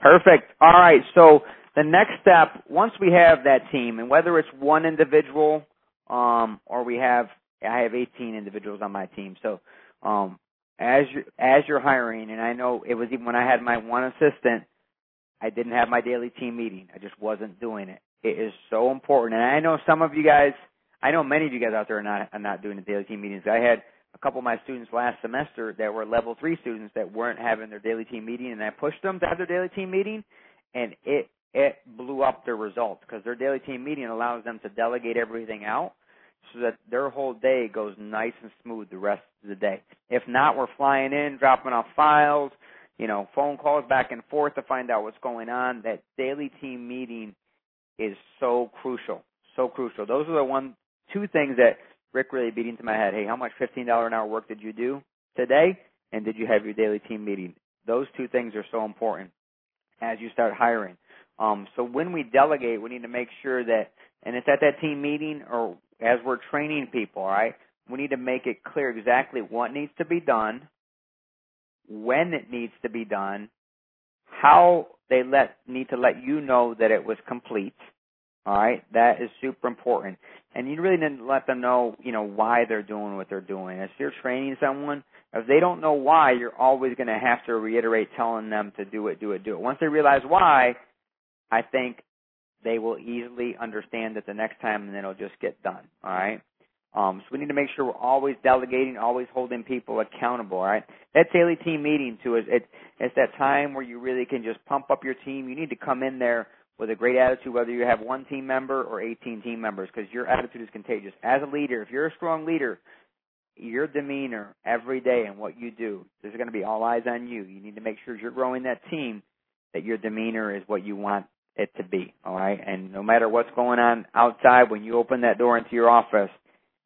Perfect. All right. So the next step, once we have that team, and whether it's one individual um, or we have, I have 18 individuals on my team. So um, as you as you're hiring, and I know it was even when I had my one assistant, I didn't have my daily team meeting. I just wasn't doing it. It is so important, and I know some of you guys, I know many of you guys out there are not are not doing the daily team meetings. I had a couple of my students last semester that were level three students that weren't having their daily team meeting, and I pushed them to have their daily team meeting, and it it blew up their results because their daily team meeting allows them to delegate everything out so that their whole day goes nice and smooth the rest of the day. If not, we're flying in, dropping off files, you know, phone calls back and forth to find out what's going on. That daily team meeting is so crucial, so crucial. Those are the one, two things that Rick really beat into my head. Hey, how much $15 an hour work did you do today? And did you have your daily team meeting? Those two things are so important as you start hiring. Um, so when we delegate, we need to make sure that, and it's at that team meeting or as we're training people, right, we need to make it clear exactly what needs to be done, when it needs to be done, how they let need to let you know that it was complete. All right, that is super important, and you really need to let them know, you know, why they're doing what they're doing. If you're training someone, if they don't know why, you're always going to have to reiterate telling them to do it, do it, do it. Once they realize why, I think they will easily understand it the next time and then it'll just get done. All right. Um, so we need to make sure we're always delegating, always holding people accountable. All right. That daily team meeting too is it, it's that time where you really can just pump up your team. You need to come in there with a great attitude, whether you have one team member or 18 team members, because your attitude is contagious. As a leader, if you're a strong leader, your demeanor every day and what you do, there's going to be all eyes on you. You need to make sure you're growing that team that your demeanor is what you want it to be. All right. And no matter what's going on outside, when you open that door into your office,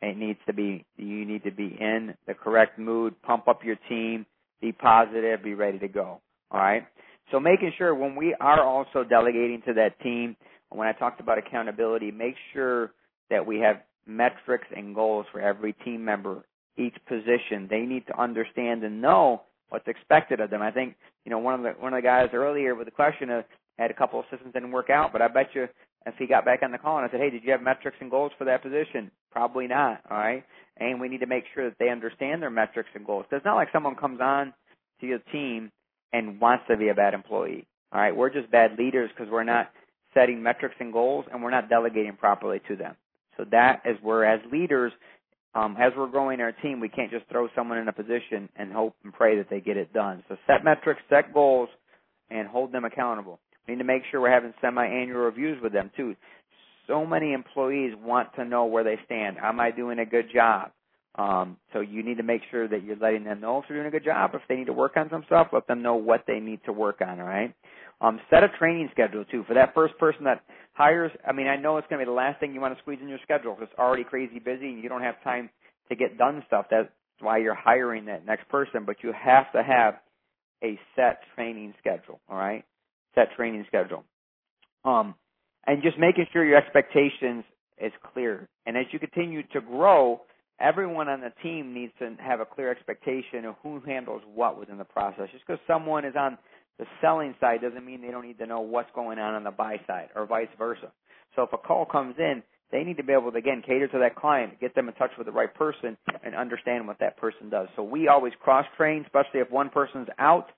it needs to be, you need to be in the correct mood, pump up your team, be positive, be ready to go. All right. So making sure when we are also delegating to that team, when I talked about accountability, make sure that we have metrics and goals for every team member, each position. They need to understand and know what's expected of them. I think, you know, one of the one of the guys earlier with the question of had a couple of systems didn't work out, but I bet you if he got back on the call and I said, hey, did you have metrics and goals for that position? Probably not. All right. And we need to make sure that they understand their metrics and goals. It's not like someone comes on to your team and wants to be a bad employee. All right. We're just bad leaders because we're not setting metrics and goals and we're not delegating properly to them. So that is where as leaders, um, as we're growing our team, we can't just throw someone in a position and hope and pray that they get it done. So set metrics, set goals, and hold them accountable. We need to make sure we're having semi-annual reviews with them too. So many employees want to know where they stand. Am I doing a good job? Um, so you need to make sure that you're letting them know if they're doing a good job. If they need to work on some stuff, let them know what they need to work on. All right. Um, set a training schedule too for that first person that hires. I mean, I know it's going to be the last thing you want to squeeze in your schedule because it's already crazy busy and you don't have time to get done stuff. That's why you're hiring that next person. But you have to have a set training schedule. All right set training schedule. Um, and just making sure your expectations is clear. And as you continue to grow, everyone on the team needs to have a clear expectation of who handles what within the process. Just because someone is on the selling side doesn't mean they don't need to know what's going on on the buy side or vice versa. So if a call comes in, they need to be able to again cater to that client, get them in touch with the right person and understand what that person does. So we always cross train, especially if one person's out,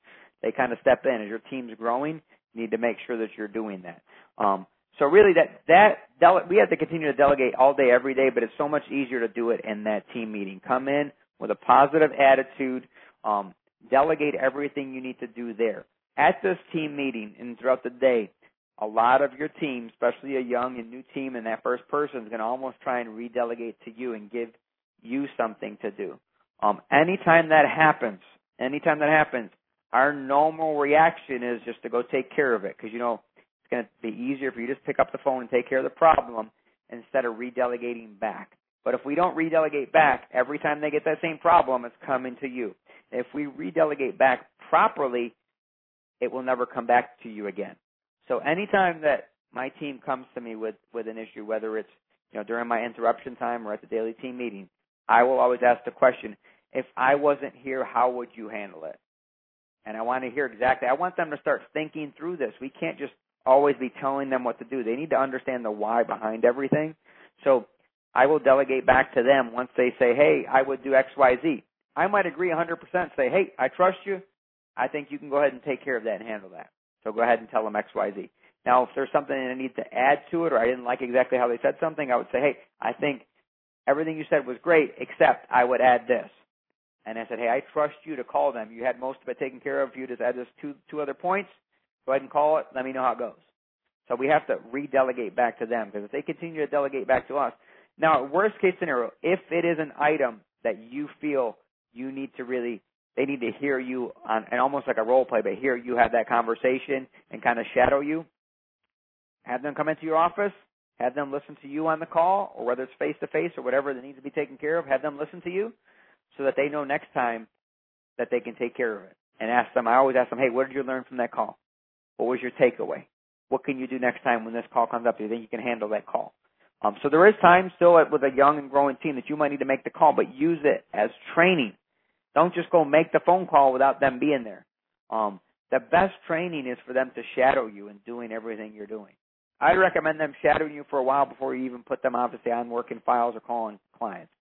they kind of step in as your team's growing you need to make sure that you're doing that. Um, so really, that that dele- we have to continue to delegate all day, every day, but it's so much easier to do it in that team meeting. Come in with a positive attitude. Um, delegate everything you need to do there at this team meeting and throughout the day. A lot of your team, especially a young and new team, and that first person is going to almost try and redelegate to you and give you something to do. Um, anytime that happens, anytime that happens, our normal reaction is just to go take care of it because you know it's going to be easier if you just pick up the phone and take care of the problem instead of redelegating back. But if we don't redelegate back, every time they get that same problem, it's coming to you. If we redelegate back properly, it will never come back to you again. So anytime that my team comes to me with with an issue, whether it's you know during my interruption time or at the daily team meeting, I will always ask the question: If I wasn't here, how would you handle it? and I want to hear exactly. I want them to start thinking through this. We can't just always be telling them what to do. They need to understand the why behind everything. So I will delegate back to them once they say, "Hey, I would do X, Y, Z." I might agree 100%. Say, hey, I trust you. I think you can go ahead and take care of that and handle that. So go ahead and tell them X, Y, Z. Now, if there's something I need to add to it, or I didn't like exactly how they said something, I would say, hey, I think everything you said was great, except I would add this. And I said, hey, I trust you to call them. You had most of it taken care of. You just add this two two other points. Go ahead and call it. Let me know how it goes. So we have to redelegate back to them because if they continue to delegate back to us, now worst case scenario, if it is an item that you feel you need to really they need to hear you on and almost like a role play, but hear you have that conversation and kind of shadow you. Have them come into your office, have them listen to you on the call, or whether it's face to face or whatever that needs to be taken care of, have them listen to you so that they know next time that they can take care of it. And ask them, I always ask them, hey, what did you learn from that call? What was your takeaway? What can you do next time when this call comes up? Do you think you can handle that call? Um, so there is time still with a young and growing team that you might need to make the call, but use it as training don't just go make the phone call without them being there. Um, the best training is for them to shadow you in doing everything you're doing. I'd recommend them shadowing you for a while before you even put them obviously on working files or calling clients.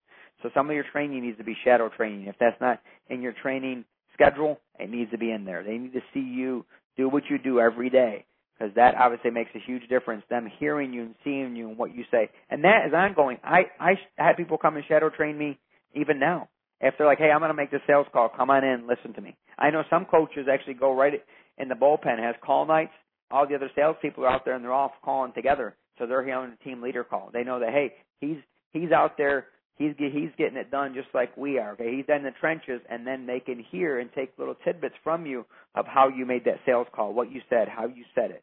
So some of your training needs to be shadow training. If that's not in your training schedule, it needs to be in there. They need to see you do what you do every day because that obviously makes a huge difference. Them hearing you and seeing you and what you say, and that is ongoing. I I had people come and shadow train me even now. If they're like, hey, I'm going to make the sales call, come on in, listen to me. I know some coaches actually go right in the bullpen, has call nights. All the other salespeople are out there and they're all calling together. So they're hearing the team leader call. They know that, hey, he's, he's out there. He's, he's getting it done just like we are. Okay. He's in the trenches and then they can hear and take little tidbits from you of how you made that sales call, what you said, how you said it.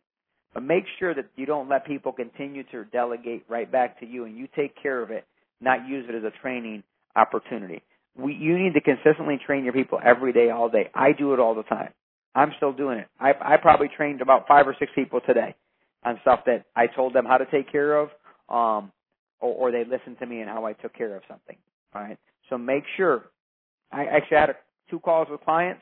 But make sure that you don't let people continue to delegate right back to you and you take care of it, not use it as a training opportunity we, you need to consistently train your people every day, all day. I do it all the time. I'm still doing it. I, I probably trained about five or six people today on stuff that I told them how to take care of, um, or, or they listened to me and how I took care of something. All right. So make sure. I actually had a, two calls with clients,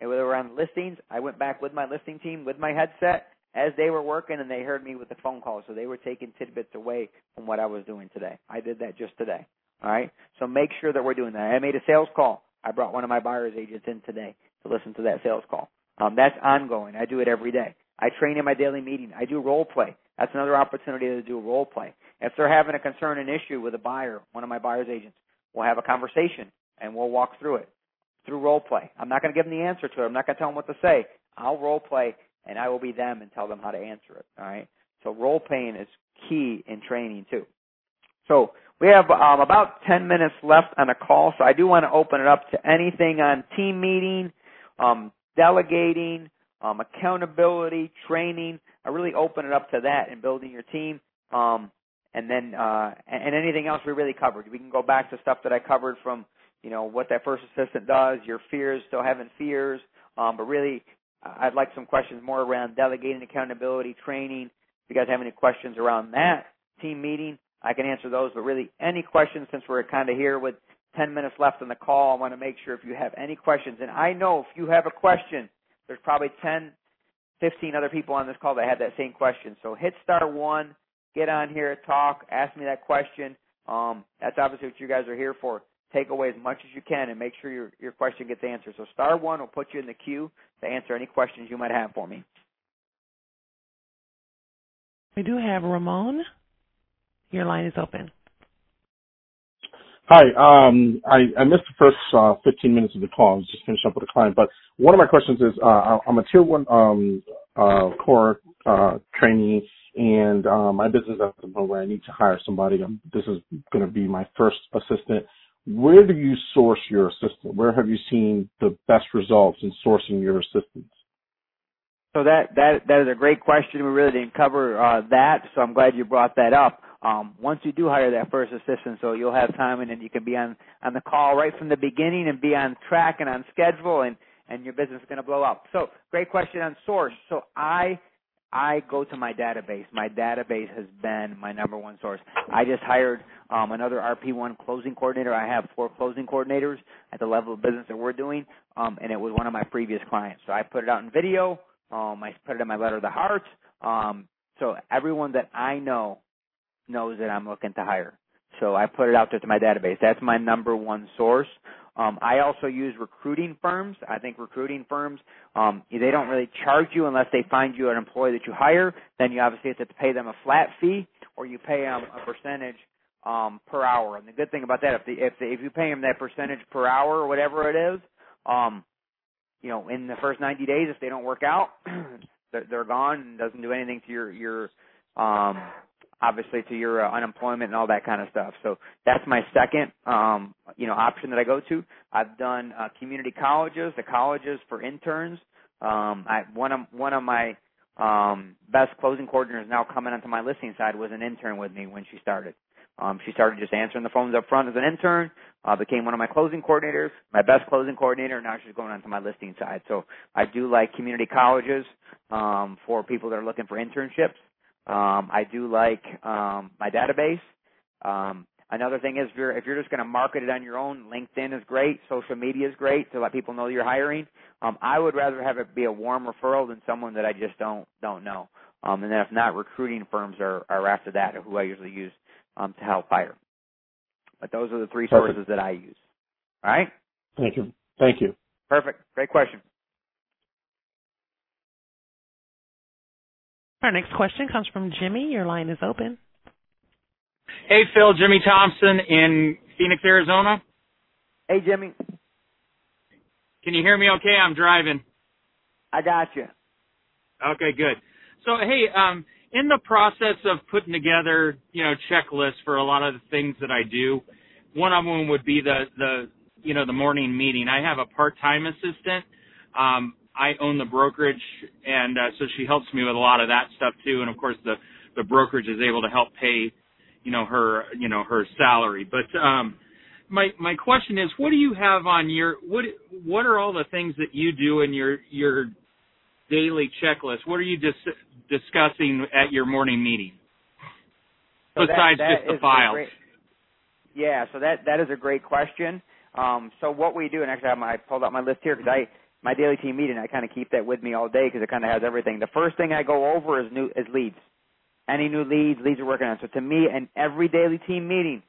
and they were on listings. I went back with my listing team with my headset as they were working, and they heard me with the phone call. So they were taking tidbits away from what I was doing today. I did that just today. All right. So make sure that we're doing that. I made a sales call. I brought one of my buyer's agents in today to listen to that sales call. Um, that's ongoing. I do it every day. I train in my daily meeting. I do role play. That's another opportunity to do role play. If they're having a concern, an issue with a buyer, one of my buyer's agents, we'll have a conversation and we'll walk through it through role play. I'm not going to give them the answer to it. I'm not going to tell them what to say. I'll role play and I will be them and tell them how to answer it. All right. So role playing is key in training too. So we have um, about 10 minutes left on the call, so I do want to open it up to anything on team meeting, um, delegating, um, accountability, training. I really open it up to that and building your team. Um, and then uh, and anything else we really covered. We can go back to stuff that I covered from you know what that first assistant does, your fears, still having fears, um, but really I'd like some questions more around delegating, accountability, training. If you guys have any questions around that team meeting, I can answer those. But really, any questions since we're kind of here with 10 minutes left on the call, I want to make sure if you have any questions. And I know if you have a question, there's probably 10, 15 other people on this call that have that same question. So hit star one, get on here, talk, ask me that question. Um, that's obviously what you guys are here for. Take away as much as you can and make sure your your question gets answered. So star one will put you in the queue to answer any questions you might have for me. We do have Ramon. Your line is open. Hi. Um, I, I missed the first uh, 15 minutes of the call. I was just finishing up with a client. But one of my questions is, uh, I'm a tier one um, uh, core uh, trainee, and uh, my business at the point where I need to hire somebody. Um, this is going to be my first assistant. Where do you source your assistant? Where have you seen the best results in sourcing your assistants? So that that that is a great question. We really didn't cover uh, that, so I'm glad you brought that up um, once you do hire that first assistant, so you'll have time and then you can be on on the call right from the beginning and be on track and on schedule, and and your business is going to blow up. So great question on source. So I I go to my database. My database has been my number one source. I just hired um, another RP1 closing coordinator. I have four closing coordinators at the level of business that we're doing, um, and it was one of my previous clients. So I put it out in video. Um, I put it in my letter of the heart. Um, so everyone that I know knows that I'm looking to hire. So I put it out there to my database. That's my number one source. Um, I also use recruiting firms. I think recruiting firms, um, they don't really charge you unless they find you an employee that you hire. Then you obviously have to pay them a flat fee, or you pay them a percentage um, per hour. And the good thing about that, if the, if the, if you pay them that percentage per hour or whatever it is, um, you know, in the first 90 days, if they don't work out, they're, they're gone and doesn't do anything to your your um, obviously to your uh, unemployment and all that kind of stuff. So that's my second, um, you know, option that I go to. I've done uh, community colleges, the colleges for interns. Um, I, one of one of my um, best closing coordinators now coming onto my listing side was an intern with me when she started. Um, she started just answering the phones up front as an intern, uh, became one of my closing coordinators, my best closing coordinator. Now she's going onto my listing side. So I do like community colleges um, for people that are looking for internships. Um, I do like um, my database. Um, another thing is if you're if you're just going to market it on your own, LinkedIn is great, social media is great to let people know you're hiring. Um, I would rather have it be a warm referral than someone that I just don't don't know. Um, and then if not, recruiting firms are are after that, who I usually use um, to help hire. But those are the three Perfect. sources that I use. All right. Thank you. Thank you. Perfect. Great question. Our next question comes from Jimmy. Your line is open. Hey, Phil, Jimmy Thompson in Phoenix, Arizona. Hey, Jimmy. Can you hear me okay? I'm driving. I got you. Okay, good. So, hey, um, in the process of putting together, you know, checklists for a lot of the things that I do, one of them would be the the you know the morning meeting. I have a part-time assistant. Um, I own the brokerage, and uh, so she helps me with a lot of that stuff too. And of course, the the brokerage is able to help pay, you know, her you know her salary. But um, my my question is, what do you have on your what what are all the things that you do in your your daily checklist? What are you dis- discussing at your morning meeting So besides that just the files? great- yeah, so that that is a great question. Um, so what we do, and actually I, I pulled out my list here because I my daily team meeting I kind of keep that with me all day because it kind of has everything. The first thing I go over is new is leads. Any new leads, leads are working on. So to me, in every daily team meeting,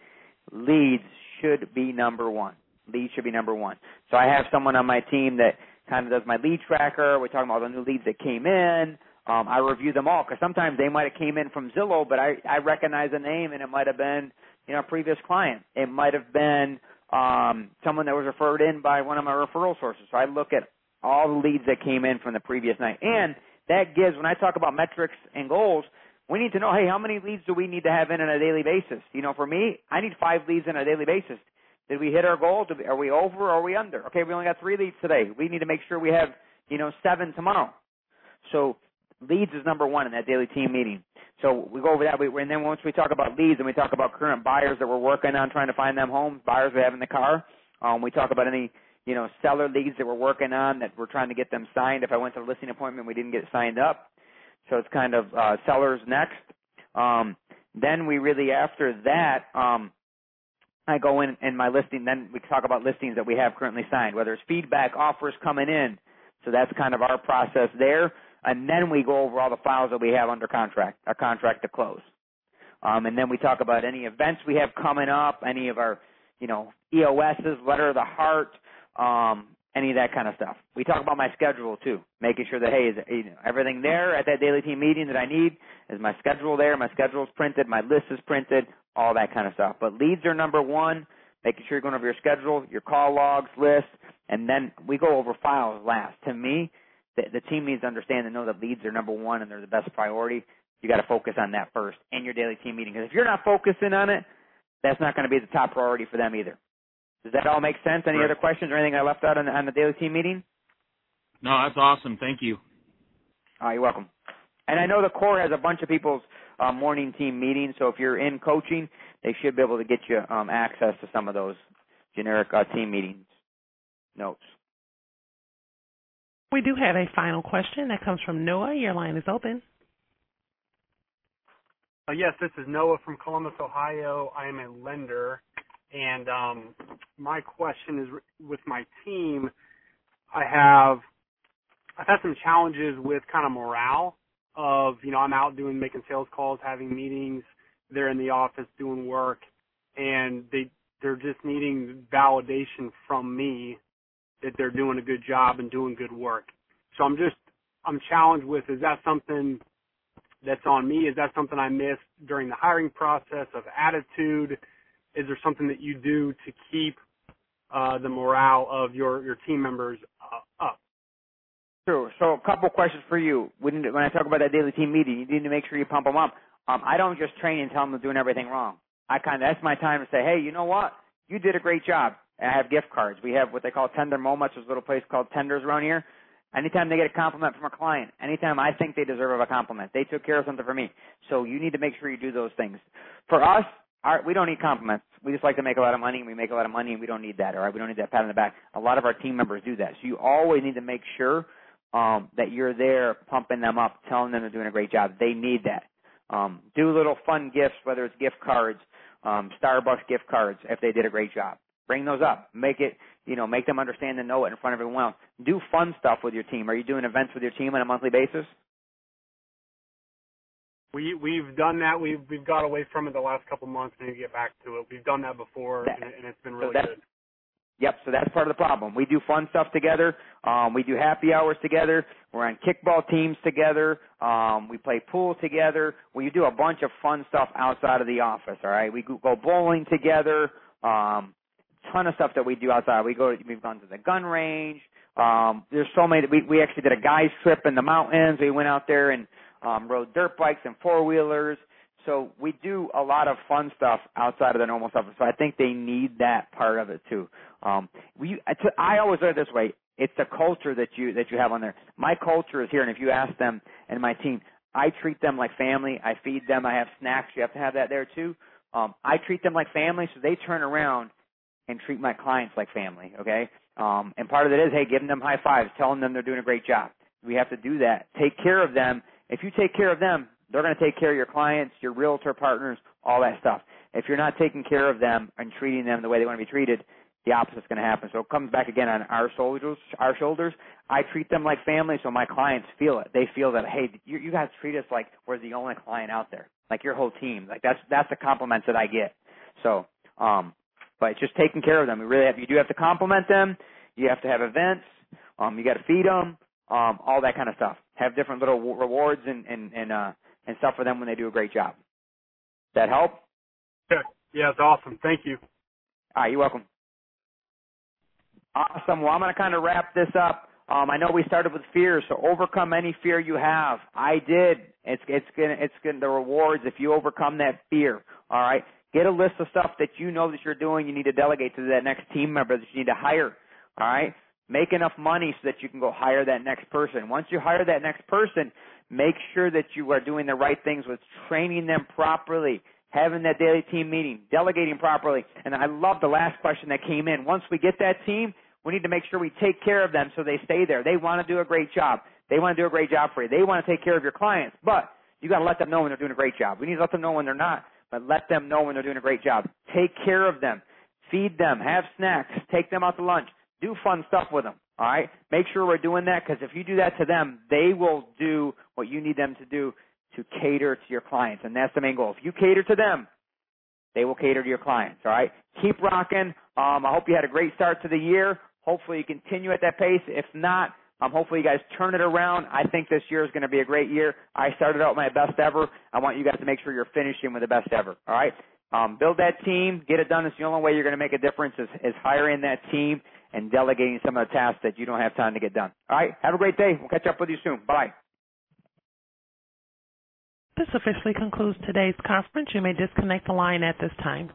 leads should be number one. Leads should be number one. So I have someone on my team that kind of does my lead tracker. We're talking about the new leads that came in. Um, I review them all because sometimes they might have came in from Zillow, but I, I recognize the name and it might have been, you know, a previous client. It might have been um, someone that was referred in by one of my referral sources. So I look at all the leads that came in from the previous night. And that gives, when I talk about metrics and goals, we need to know, hey, how many leads do we need to have in on a daily basis? You know, for me, I need five leads on a daily basis. Did we hit our goal? Are we over or are we under? Okay, we only got three leads today. We need to make sure we have, you know, seven tomorrow. So leads is number one in that daily team meeting. So we go over that, we, and then once we talk about leads and we talk about current buyers that we're working on trying to find them homes, buyers we have in the car, um, we talk about any you know seller leads that we're working on that we're trying to get them signed. If I went to the listing appointment, we didn't get signed up, so it's kind of uh, sellers next. Um, then we really after that, um, I go in and my listing. Then we talk about listings that we have currently signed, whether it's feedback, offers coming in. So that's kind of our process there and then we go over all the files that we have under contract, our contract to close. Um, and then we talk about any events we have coming up, any of our, you know, EOSs, letter of the heart, um, any of that kind of stuff. We talk about my schedule too, making sure that hey, is you know, everything there at that daily team meeting that I need? Is my schedule there? My schedule is printed, my list is printed, all that kind of stuff. But leads are number one. Making sure you're going over your schedule, your call logs, list, and then we go over files last. To me, the, the team needs to understand and know that leads are number one and they're the best priority. You got to focus on that first in your daily team meeting. Because if you're not focusing on it, that's not going to be the top priority for them either. Does that all make sense? Any Right. other questions or anything I left out on the, on the daily team meeting? No, that's awesome. Thank you. Oh, you're welcome. And I know the core has a bunch of people's uh, morning team meetings, so if you're in coaching, they should be able to get you um, access to some of those generic uh, team meetings notes. We do have a final question that comes from Noah. Your line is open. Uh, yes, this is Noah from Columbus, Ohio. I am a lender, and um, my question is with my team. I have I've had some challenges with kind of morale of you know I'm out doing making sales calls, having meetings. They're in the office doing work, and they they're just needing validation from me that they're doing a good job and doing good work. So I'm just I'm challenged with is that something that's on me? Is that something I missed during the hiring process of attitude? Is there something that you do to keep uh, the morale of your your team members uh, up? True. So a couple questions for you. When, when I talk about that daily team meeting, you need to make sure you pump them up. Um, I don't just train and tell them they're doing everything wrong. I kind of that's my time to say, hey, you know what? You did a great job. And I have gift cards. We have what they call tender moments. There's a little place called Tenders around here. Anytime they get a compliment from a client, anytime I think they deserve a compliment, they took care of something for me. So you need to make sure you do those things. For us, our, we don't need compliments. We just like to make a lot of money, and we make a lot of money, and we don't need that. All right, we don't need that pat on the back. A lot of our team members do that. So you always need to make sure um, that you're there, pumping them up, telling them they're doing a great job. They need that. Um, do little fun gifts, whether it's gift cards, um, Starbucks gift cards, if they did a great job. Bring those up. Make it, you know, make them understand and know it in front of everyone else. Do fun stuff with your team. Are you doing events with your team on a monthly basis? We we've done that. We've we've got away from it the last couple months and to get back to it. We've done that before that, and, and, it's been really so good. Yep, so that's part of the problem. We do fun stuff together. Um, we do happy hours together. We're on kickball teams together. Um, we play pool together. We do a bunch of fun stuff outside of the office. All right, we go bowling together. Um, ton of stuff that we do outside. We go, we've gone to the gun range. Um, there's so many. We we actually did a guys trip in the mountains. We went out there and um, rode dirt bikes and four wheelers. So we do a lot of fun stuff outside of the normal stuff. So I think they need that part of it too. Um, we, I always at it this way. It's the culture that you that you have on there. My culture is here, and if you ask them and my team, I treat them like family. I feed them. I have snacks. You have to have that there too. Um, I treat them like family, so they turn around and treat my clients like family, okay? Um, and part of it is, hey, giving them high fives, telling them they're doing a great job. We have to do that. Take care of them. If you take care of them, they're going to take care of your clients, your realtor partners, all that stuff. If you're not taking care of them and treating them the way they want to be treated, the opposite's going to happen. So it comes back again on our shoulders. Our shoulders. I treat them like family, so my clients feel it. They feel that hey, you, you guys treat us like we're the only client out there, like your whole team. Like that's that's the compliments that I get. So um, but just taking care of them. You really have. You do have to compliment them. You have to have events. Um, you got to feed them. Um, all that kind of stuff. Have different little rewards and and and uh and stuff for them when they do a great job. That help? Yeah, yeah, it's awesome. Thank you. All right, you're welcome. Awesome. Well, I'm going to kind of wrap this up. Um, I know we started with fear, so overcome any fear you have. I did. It's it's gonna it's gonna the rewards if you overcome that fear. All right. Get a list of stuff that you know that you're doing. You need to delegate to that next team member that you need to hire. All right. Make enough money so that you can go hire that next person. Once you hire that next person, make sure that you are doing the right things with training them properly, having that daily team meeting, delegating properly. And I love the last question that came in. Once we get that team, we need to make sure we take care of them so they stay there. They want to do a great job. They want to do a great job for you. They want to take care of your clients, but you got to let them know when they're doing a great job. We need to let them know when they're not but let them know when they're doing a great job. Take care of them. Feed them. Have snacks. Take them out to lunch. Do fun stuff with them. All right? Make sure we're doing that because if you do that to them, they will do what you need them to do to cater to your clients. And that's the main goal. If you cater to them, they will cater to your clients. All right? Keep rocking. Um, I hope you had a great start to the year. Hopefully you continue at that pace. If not, um, hopefully you guys turn it around. I think this year is going to be a great year. I started out my best ever. I want you guys to make sure you're finishing with the best ever. All right. Um, build that team, get it done. It's the only way you're going to make a difference is, is hiring that team and delegating some of the tasks that you don't have time to get done. All right. Have a great day. We'll catch up with you soon. Bye. This officially concludes today's conference. You may disconnect the line at this time.